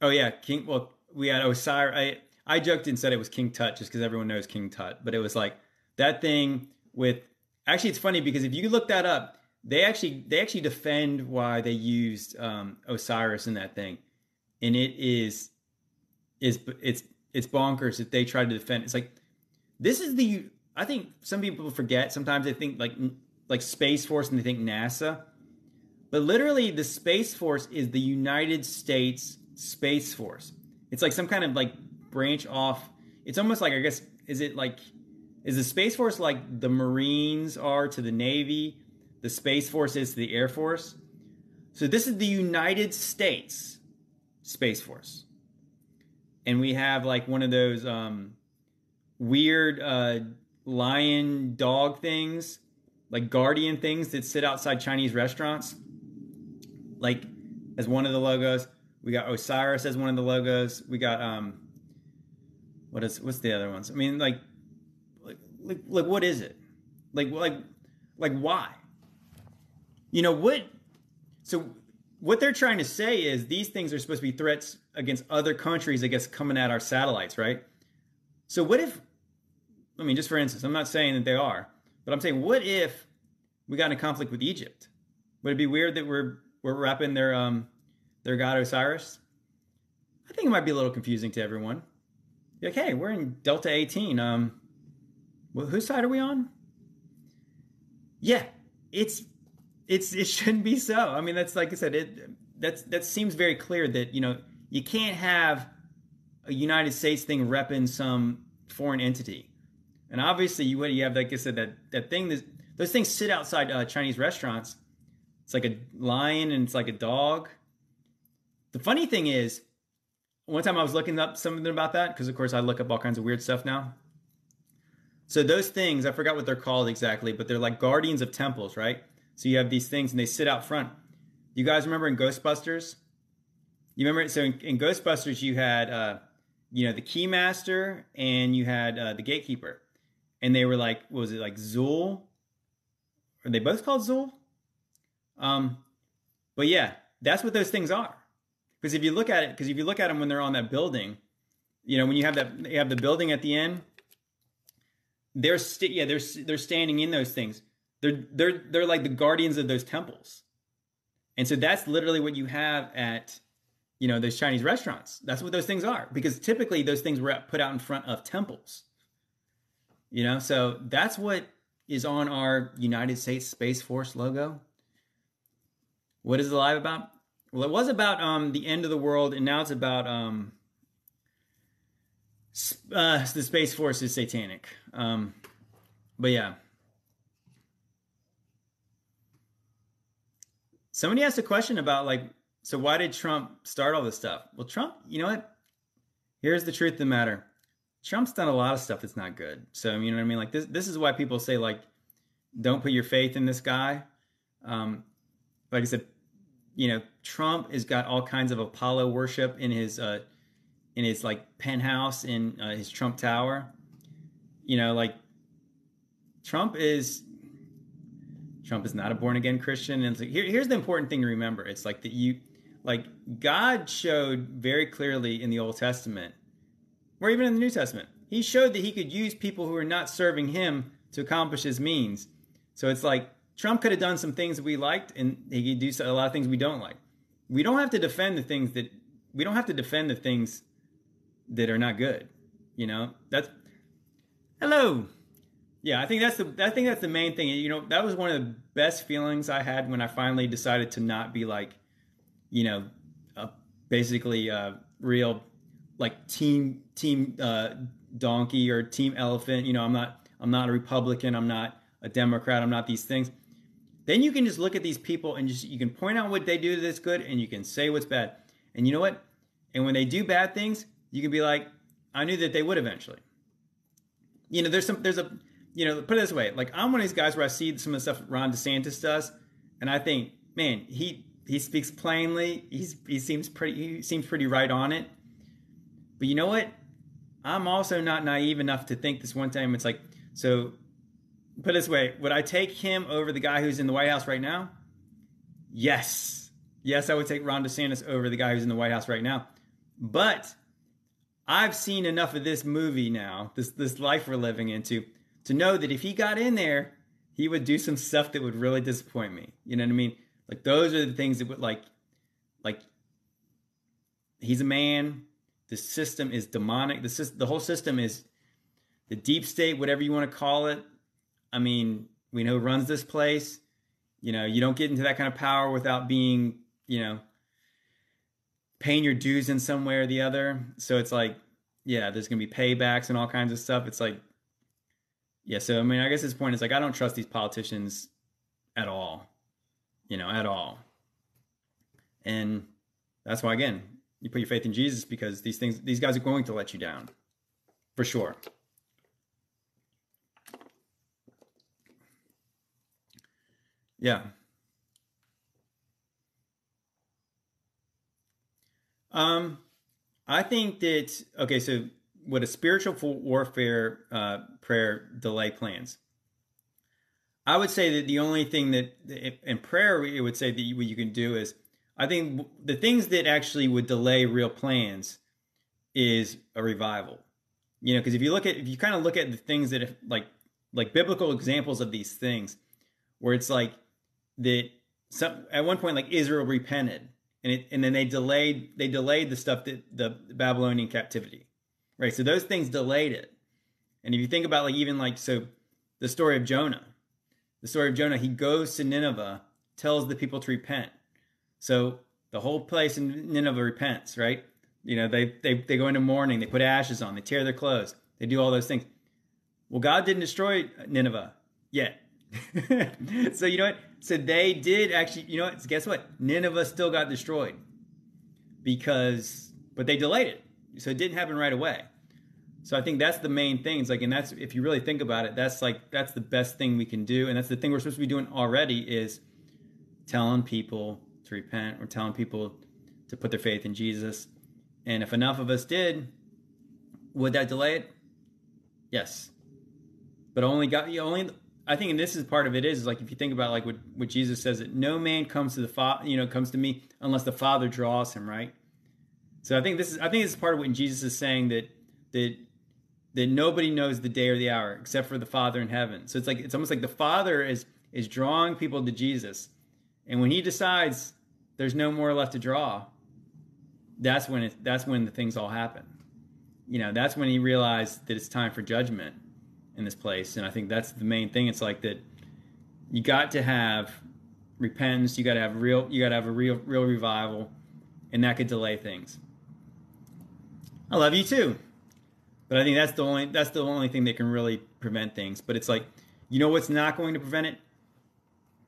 Oh yeah, King. Well, we had Osiris. I I joked and said it was King Tut just because everyone knows King Tut, but it was like that thing with. Actually, it's funny because if you look that up, they actually they actually defend why they used um, Osiris in that thing, and it is is it's it's bonkers that they try to defend. It's like this is the I think some people forget. Sometimes they think like like Space Force and they think NASA, but literally the Space Force is the United States Space Force. It's like some kind of like branch off. It's almost like I guess is it like is the Space Force like the Marines are to the Navy, the Space Force is to the Air Force. So this is the United States Space Force. And we have like one of those um, weird uh, lion dog things, like guardian things that sit outside Chinese restaurants, like as one of the logos. We got Osiris as one of the logos. We got um, what is what's the other ones? I mean, like, like, like, what is it? Like, like, like, why? You know what? So what they're trying to say is these things are supposed to be threats against other countries, I guess, coming at our satellites, right? So what if? I mean, just for instance, I'm not saying that they are, but I'm saying, what if we got in a conflict with Egypt? Would it be weird that we're we're wrapping their um their god Osiris. I think it might be a little confusing to everyone. Like, hey, we're in Delta 18. Um, well, whose side are we on? Yeah, it's it's it shouldn't be so. I mean, that's like I said, it that's that seems very clear that you know you can't have a United States thing repping some foreign entity, and obviously you you have like I said that that thing that those things sit outside uh, Chinese restaurants. It's like a lion and it's like a dog the funny thing is, one time I was looking up something about that because, of course, I look up all kinds of weird stuff now. So those things, I forgot what they're called exactly, but they're like guardians of temples, right? So you have these things and they sit out front. You guys remember in Ghostbusters? You remember? So in, in Ghostbusters, you had, uh, you know, the Keymaster and you had uh, the Gatekeeper, and they were like, was it like Zuul? Are they both called Zuul? Um, but yeah, that's what those things are. Because if you look at it, because if you look at them when they're on that building, you know, when you have that, you have the building at the end. They're st- yeah, they're they're standing in those things. They're they're they're like the guardians of those temples, and so that's literally what you have at, you know, those Chinese restaurants. That's what those things are because typically those things were put out in front of temples. You know, so that's what is on our United States Space Force logo. What is the live about? well, it was about um, the end of the world, and now it's about um, uh, the space force is satanic. Um, but yeah. Somebody asked a question about like, so why did Trump start all this stuff? Well, Trump, you know what? Here's the truth of the matter. Trump's done a lot of stuff that's not good. So you know what I mean? Like this this is why people say like don't put your faith in this guy. Um, like I said, you know, Trump has got all kinds of Apollo worship in his uh, in his like penthouse in uh, his Trump Tower. You know, like Trump is Trump is not a born again Christian. And like, here, here's the important thing to remember: it's like that you, like God showed very clearly in the Old Testament, or even in the New Testament, He showed that He could use people who are not serving Him to accomplish His means. So it's like Trump could have done some things that we liked, and he could do a lot of things we don't like. We don't have to defend the things that we don't have to defend the things that are not good. You know, that's hello. Yeah, I think that's the I think that's the main thing. You know, that was one of the best feelings I had when I finally decided to not be like, you know, a, basically a real like team team uh, donkey or team elephant. You know, I'm not I'm not a Republican. I'm not a Democrat. I'm not these things. Then you can just look at these people and just you can point out what they do that's good and you can say what's bad. And you know what? And when they do bad things, you can be like, I knew that they would eventually. You know, there's some, there's a, you know, put it this way, like I'm one of these guys where I see some of the stuff Ron DeSantis does, and I think, man, he he speaks plainly. He's he seems pretty he seems pretty right on it. But you know what? I'm also not naive enough to think this one time it's like so. Put it this way, would I take him over the guy who's in the White House right now? Yes, yes, I would take Ron DeSantis over the guy who's in the White House right now. But I've seen enough of this movie now, this this life we're living into, to know that if he got in there, he would do some stuff that would really disappoint me. You know what I mean? Like those are the things that would like like he's a man. The system is demonic. The system, the whole system is the deep state, whatever you want to call it. I mean, we know who runs this place. You know, you don't get into that kind of power without being, you know, paying your dues in some way or the other. So it's like, yeah, there's gonna be paybacks and all kinds of stuff. It's like, yeah. So I mean, I guess his point is like, I don't trust these politicians at all, you know, at all. And that's why, again, you put your faith in Jesus because these things, these guys are going to let you down, for sure. Yeah. Um, I think that okay. So, what a spiritual warfare uh, prayer delay plans. I would say that the only thing that in prayer it would say that what you can do is I think the things that actually would delay real plans is a revival. You know, because if you look at if you kind of look at the things that have, like like biblical examples of these things, where it's like that some at one point like Israel repented and it, and then they delayed they delayed the stuff that the Babylonian captivity, right? So those things delayed it. And if you think about like even like so, the story of Jonah, the story of Jonah, he goes to Nineveh, tells the people to repent. So the whole place in Nineveh repents, right? You know, they they they go into mourning, they put ashes on, they tear their clothes, they do all those things. Well, God didn't destroy Nineveh yet. so you know what? So they did actually. You know what? Guess what? Nineveh still got destroyed because, but they delayed it, so it didn't happen right away. So I think that's the main thing. It's like, and that's if you really think about it, that's like that's the best thing we can do, and that's the thing we're supposed to be doing already is telling people to repent. We're telling people to put their faith in Jesus, and if enough of us did, would that delay it? Yes, but only got you only I think, and this is part of it is, is like if you think about like what, what Jesus says that no man comes to the father, you know, comes to me unless the Father draws him, right? So I think this is I think this is part of what Jesus is saying that that that nobody knows the day or the hour except for the Father in heaven. So it's like it's almost like the Father is is drawing people to Jesus, and when He decides there's no more left to draw, that's when it that's when the things all happen. You know, that's when He realized that it's time for judgment in this place. And I think that's the main thing. It's like that you got to have repentance. You got to have real. You got to have a real, real revival, and that could delay things. I love you too, but I think that's the only that's the only thing that can really prevent things. But it's like, you know what's not going to prevent it?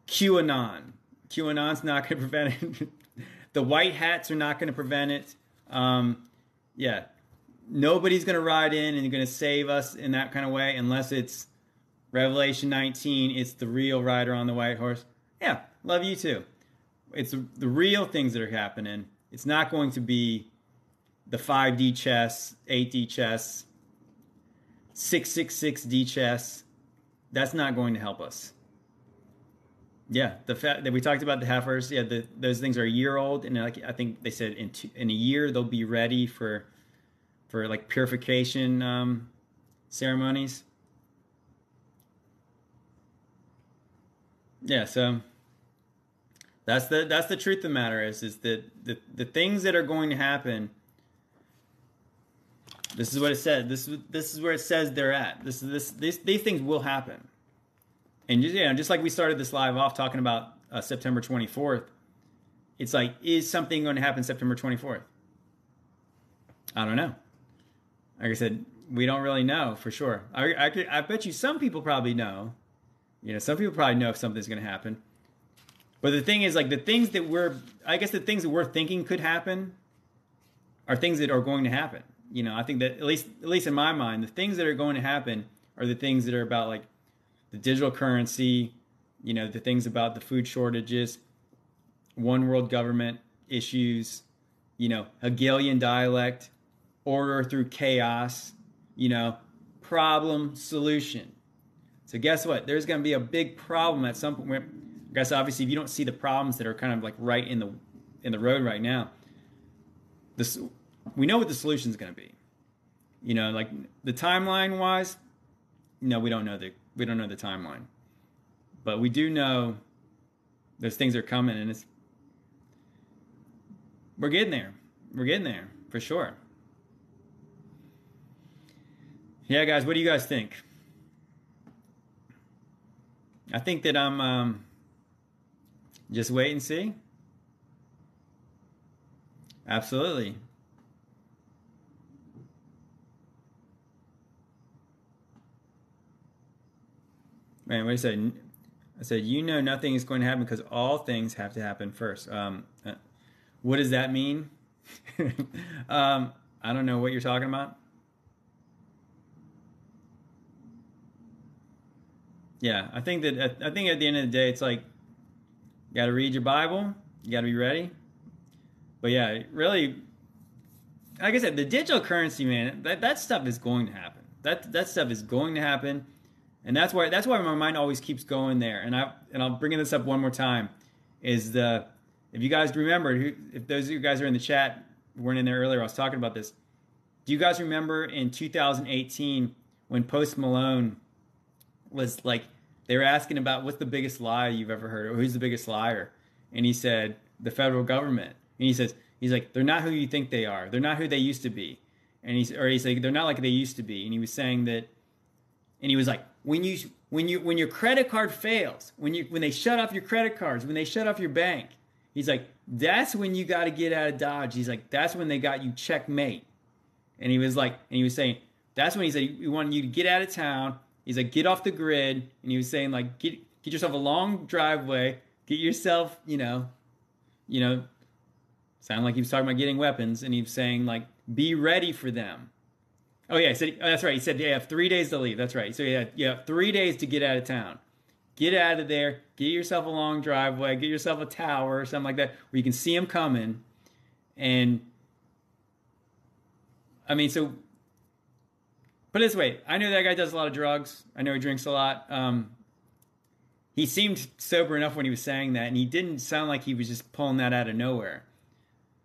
QAnon. QAnon's not going to prevent it. the white hats are not going to prevent it. Um, yeah, nobody's going to ride in and going to save us in that kind of way unless it's Revelation 19. It's the real rider on the white horse. Yeah, love you too. It's the real things that are happening. It's not going to be the 5D chess, 8D chess, 666D chess. That's not going to help us. Yeah, the fact that we talked about the heifers, yeah, the, those things are a year old, and like I think they said in two, in a year they'll be ready for for like purification um, ceremonies. Yeah, so that's the that's the truth of the matter is is that the the things that are going to happen. This is what it said. This this is where it says they're at. This is this these these things will happen. And just, you know, just like we started this live off talking about uh, September 24th, it's like, is something going to happen September 24th? I don't know. Like I said, we don't really know for sure. I, I, could, I bet you some people probably know. You know, some people probably know if something's going to happen. But the thing is, like, the things that we're, I guess the things that we're thinking could happen are things that are going to happen. You know, I think that at least, at least in my mind, the things that are going to happen are the things that are about like the digital currency, you know, the things about the food shortages, one world government issues, you know, Hegelian dialect, order through chaos, you know, problem solution. So guess what? There's going to be a big problem at some point. I guess obviously if you don't see the problems that are kind of like right in the in the road right now, this we know what the solution is going to be. You know, like the timeline wise, no, we don't know the we don't know the timeline, but we do know those things are coming, and it's we're getting there. We're getting there for sure. Yeah, guys, what do you guys think? I think that I'm um, just wait and see. Absolutely. Man, what did I say? I said, you know, nothing is going to happen because all things have to happen first. Um, uh, what does that mean? um, I don't know what you're talking about. Yeah, I think that I think at the end of the day, it's like you got to read your Bible, you got to be ready. But yeah, really, like I said, the digital currency, man, that that stuff is going to happen. That that stuff is going to happen and that's why that's why my mind always keeps going there. And I and I'll bring this up one more time. Is the if you guys remember, if those of you guys are in the chat weren't in there earlier, I was talking about this. Do you guys remember in 2018 when Post Malone was like they were asking about what's the biggest lie you've ever heard or who's the biggest liar, and he said the federal government, and he says he's like they're not who you think they are, they're not who they used to be, and he's or he's like they're not like they used to be, and he was saying that, and he was like when you when you when your credit card fails, when you when they shut off your credit cards, when they shut off your bank, he's like, that's when you got to get out of Dodge. He's like, that's when they got you checkmate. And he was like, and he was saying, that's when he said he wanted you to get out of town. He's like, get off the grid. And he was saying like, get get yourself a long driveway, get yourself, you know, you know, sound like he was talking about getting weapons, and he was saying like, be ready for them. Oh yeah, he said oh, that's right. He said yeah, you have three days to leave. That's right. So yeah, you have three days to get out of town. Get out of there. Get yourself a long driveway. Get yourself a tower or something like that where you can see him coming. And I mean, so. But this way, I know that guy does a lot of drugs. I know he drinks a lot. Um, he seemed sober enough when he was saying that, and he didn't sound like he was just pulling that out of nowhere.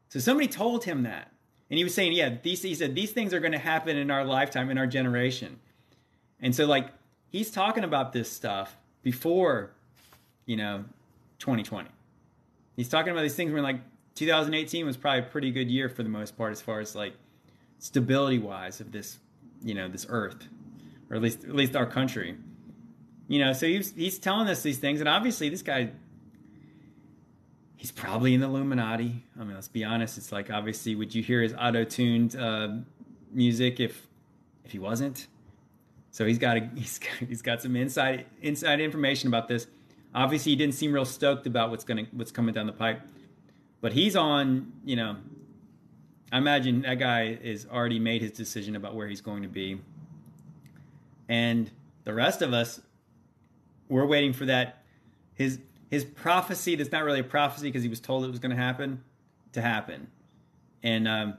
So somebody told him that. And he was saying, yeah, these he said these things are going to happen in our lifetime, in our generation. And so like he's talking about this stuff before, you know, 2020. He's talking about these things when like 2018 was probably a pretty good year for the most part as far as like stability wise of this, you know, this earth, or at least at least our country. You know, so he's he's telling us these things, and obviously this guy he's probably in the Illuminati. I mean, let's be honest. It's like obviously, would you hear his auto-tuned uh, music if if he wasn't? So he's got a, he's got, he's got some inside inside information about this. Obviously, he didn't seem real stoked about what's gonna what's coming down the pipe, but he's on. You know, I imagine that guy is already made his decision about where he's going to be, and the rest of us, we're waiting for that his his prophecy that's not really a prophecy because he was told it was going to happen to happen, and um,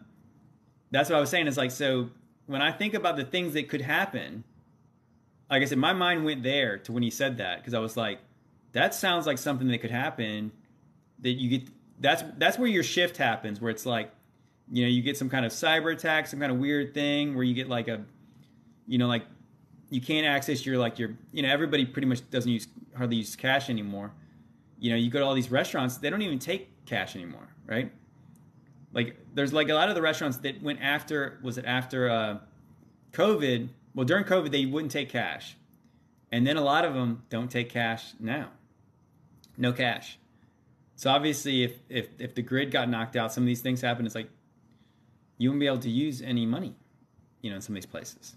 that's what I was saying. Is like so when I think about the things that could happen, like I said, my mind went there to when he said that because I was like that sounds like something that could happen that you get that's that's where your shift happens where it's like you know you get some kind of cyber attack some kind of weird thing where you get like a you know like you can't access your like your you know everybody pretty much doesn't use hardly use cash anymore you know you go to all these restaurants they don't even take cash anymore right like there's like a lot of the restaurants that went after was it after uh covid well during covid they wouldn't take cash and then a lot of them don't take cash now no cash. So obviously, if if if the grid got knocked out, some of these things happen. It's like you won't be able to use any money, you know, in some of these places.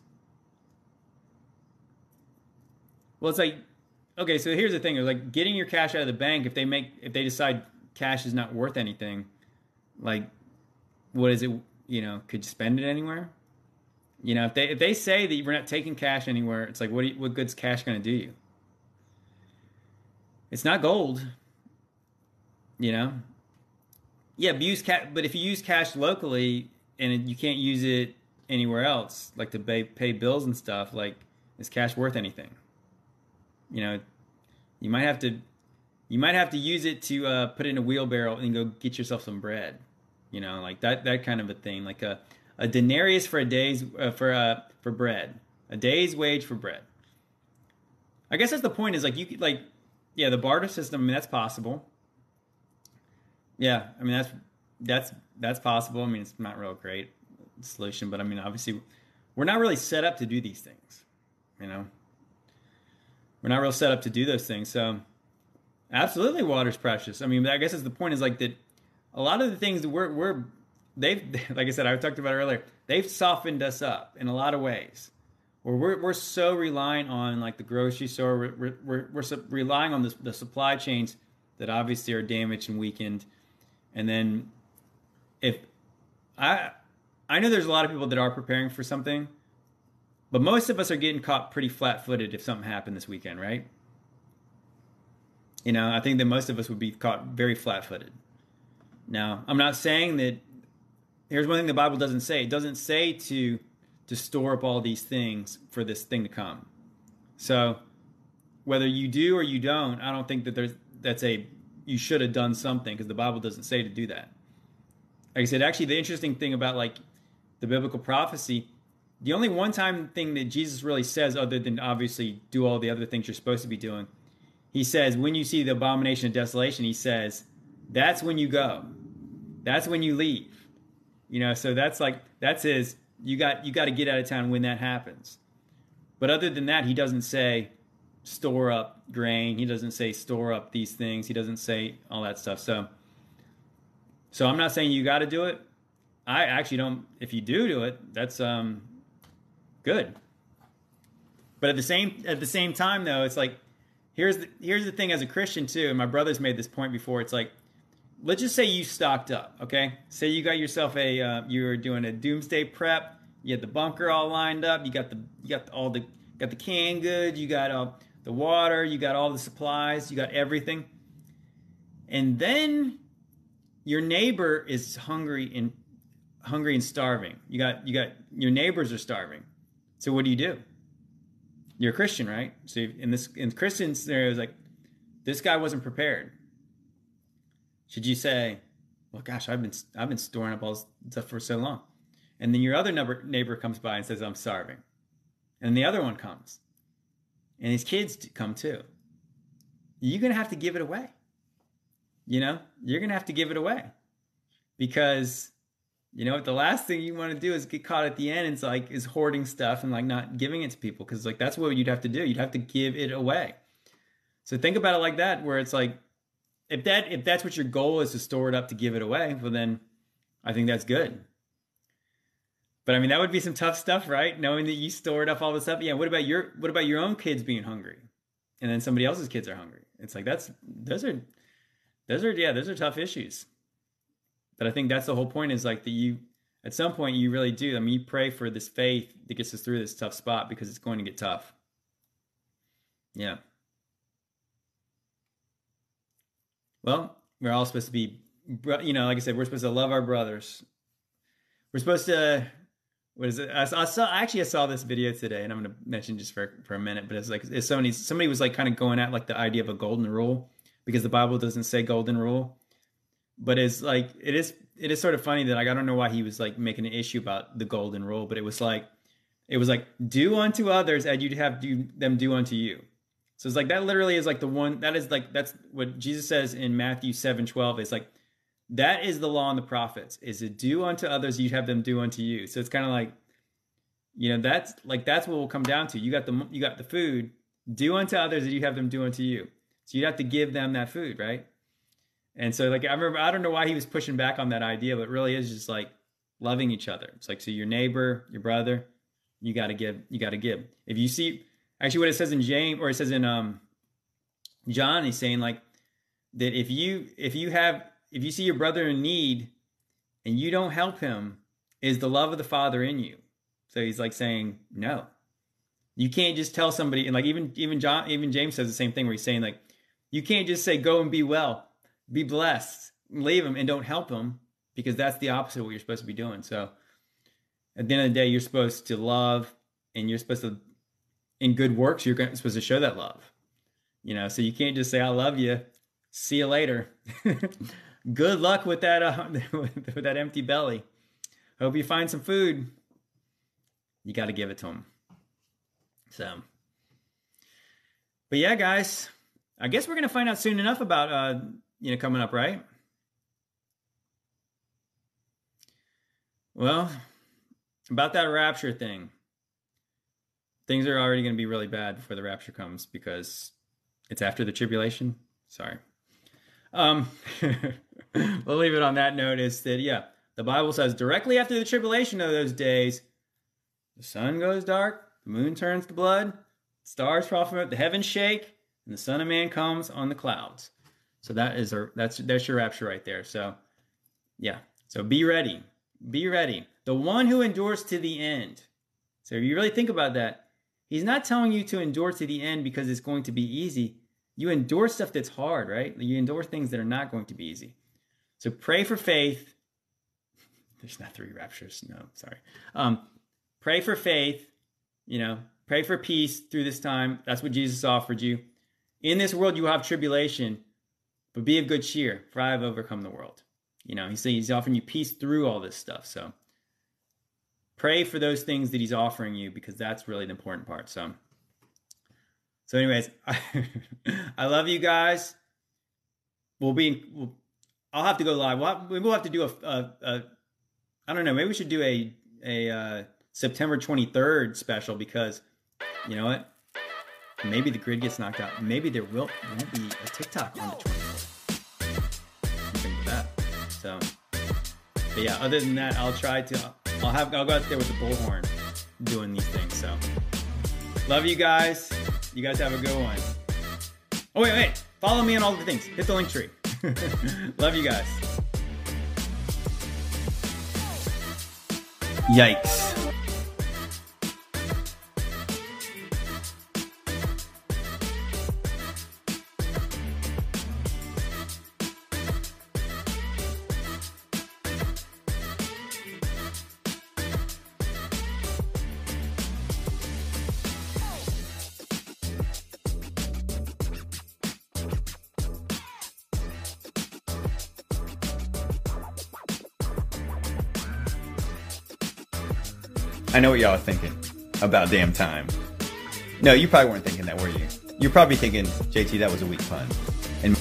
Well, it's like okay. So here's the thing: it's like getting your cash out of the bank. If they make if they decide cash is not worth anything, like what is it? You know, could you spend it anywhere? You know, if they if they say that we're not taking cash anywhere, it's like what you, what good's cash going to do you? It's not gold. You know. Yeah, but use cash. But if you use cash locally and you can't use it anywhere else, like to pay pay bills and stuff, like is cash worth anything? You know, you might have to you might have to use it to uh, put it in a wheelbarrow and go get yourself some bread. You know, like that that kind of a thing, like a a denarius for a day's uh, for uh, for bread, a day's wage for bread. I guess that's the point. Is like you could like yeah, the barter system. I mean, that's possible. Yeah, I mean that's that's that's possible. I mean, it's not real great solution, but I mean, obviously, we're not really set up to do these things. You know, we're not real set up to do those things. So, absolutely, water's precious. I mean, I guess the point is like that. A lot of the things that we're we're they've like I said, I talked about earlier. They've softened us up in a lot of ways where we're, we're so reliant on like the grocery store we're, we're, we're, relying on the, the supply chains that obviously are damaged and weakened and then if i i know there's a lot of people that are preparing for something but most of us are getting caught pretty flat-footed if something happened this weekend right you know i think that most of us would be caught very flat-footed now i'm not saying that here's one thing the bible doesn't say it doesn't say to to store up all these things for this thing to come. So whether you do or you don't, I don't think that there's that's a you should have done something because the Bible doesn't say to do that. Like I said, actually the interesting thing about like the biblical prophecy, the only one time thing that Jesus really says other than obviously do all the other things you're supposed to be doing, he says when you see the abomination of desolation, he says, that's when you go. That's when you leave. You know, so that's like that's his you got you got to get out of town when that happens. But other than that, he doesn't say store up grain. He doesn't say store up these things. He doesn't say all that stuff. So so I'm not saying you got to do it. I actually don't if you do do it, that's um good. But at the same at the same time though, it's like here's the here's the thing as a Christian too, and my brother's made this point before. It's like let's just say you stocked up, okay? Say you got yourself a uh, you were doing a doomsday prep. You had the bunker all lined up. You got the you got all the got the canned goods. You got uh, the water. You got all the supplies. You got everything. And then your neighbor is hungry and hungry and starving. You got you got your neighbors are starving. So what do you do? You're a Christian, right? So in this in Christian scenario, it's like this guy wasn't prepared should you say, "Well, gosh, I've been I've been storing up all this stuff for so long," and then your other neighbor neighbor comes by and says, "I'm starving," and the other one comes, and his kids come too. You're gonna have to give it away. You know, you're gonna have to give it away because you know if the last thing you want to do is get caught at the end and it's like is hoarding stuff and like not giving it to people because like that's what you'd have to do you'd have to give it away so think about it like that where it's like if that if that's what your goal is to store it up to give it away, well then I think that's good. But I mean that would be some tough stuff, right? Knowing that you stored up all this stuff. Yeah, what about your what about your own kids being hungry? And then somebody else's kids are hungry. It's like that's those are those are yeah, those are tough issues. But I think that's the whole point is like that you at some point you really do. I mean, you pray for this faith that gets us through this tough spot because it's going to get tough. Yeah. Well, we're all supposed to be, you know, like I said, we're supposed to love our brothers. We're supposed to, what is it? I saw, I saw actually, I saw this video today, and I'm going to mention just for for a minute. But it's like it's somebody somebody was like kind of going at like the idea of a golden rule because the Bible doesn't say golden rule, but it's like it is it is sort of funny that like I don't know why he was like making an issue about the golden rule, but it was like it was like do unto others as you'd have do them do unto you. So it's like that literally is like the one that is like that's what Jesus says in Matthew seven twelve. It's like that is the law and the prophets is to do unto others you'd have them do unto you. So it's kind of like you know that's like that's what will come down to. You got the you got the food, do unto others as you have them do unto you. So you'd have to give them that food, right? And so like I remember I don't know why he was pushing back on that idea, but really is just like loving each other. It's like so your neighbor, your brother, you got to give, you got to give. If you see actually what it says in James or it says in um John, he's saying like that if you if you have if you see your brother in need and you don't help him, is the love of the Father in you? So he's like saying no. You can't just tell somebody and like even even John even James says the same thing where he's saying like you can't just say go and be well be blessed, leave them, and don't help them because that's the opposite of what you're supposed to be doing. So at the end of the day, you're supposed to love and you're supposed to, in good works, you're supposed to show that love. You know, so you can't just say, I love you. See you later. good luck with that, uh, with that empty belly. Hope you find some food. You got to give it to them. So, but yeah, guys, I guess we're going to find out soon enough about uh, you know, coming up, right? Well, about that rapture thing, things are already going to be really bad before the rapture comes because it's after the tribulation. Sorry. Um, we'll leave it on that note. Is that yeah? The Bible says directly after the tribulation of those days, the sun goes dark, the moon turns to blood, stars fall from it, the heavens shake, and the Son of Man comes on the clouds. So that is a that's that's your rapture right there. So yeah. So be ready. Be ready. The one who endures to the end. So if you really think about that, he's not telling you to endure to the end because it's going to be easy. You endure stuff that's hard, right? You endure things that are not going to be easy. So pray for faith. There's not three raptures. No, sorry. Um, pray for faith. You know, pray for peace through this time. That's what Jesus offered you. In this world, you have tribulation but be of good cheer, for I have overcome the world. You know, he's he's offering you peace through all this stuff. So pray for those things that he's offering you because that's really the important part. So, so anyways, I, I love you guys. We'll be. We'll, I'll have to go live. We'll have, we'll have to do a, a, a. I don't know. Maybe we should do a a uh, September 23rd special because you know what? Maybe the grid gets knocked out. Maybe there will won't be a TikTok on the 24th. So, but yeah, other than that, I'll try to. I'll have. I'll go out there with the bullhorn, doing these things. So, love you guys. You guys have a good one. Oh wait, wait. Follow me on all the things. Hit the link tree. love you guys. Yikes. Know what y'all are thinking about damn time. No, you probably weren't thinking that, were you? You're probably thinking, JT, that was a weak pun. And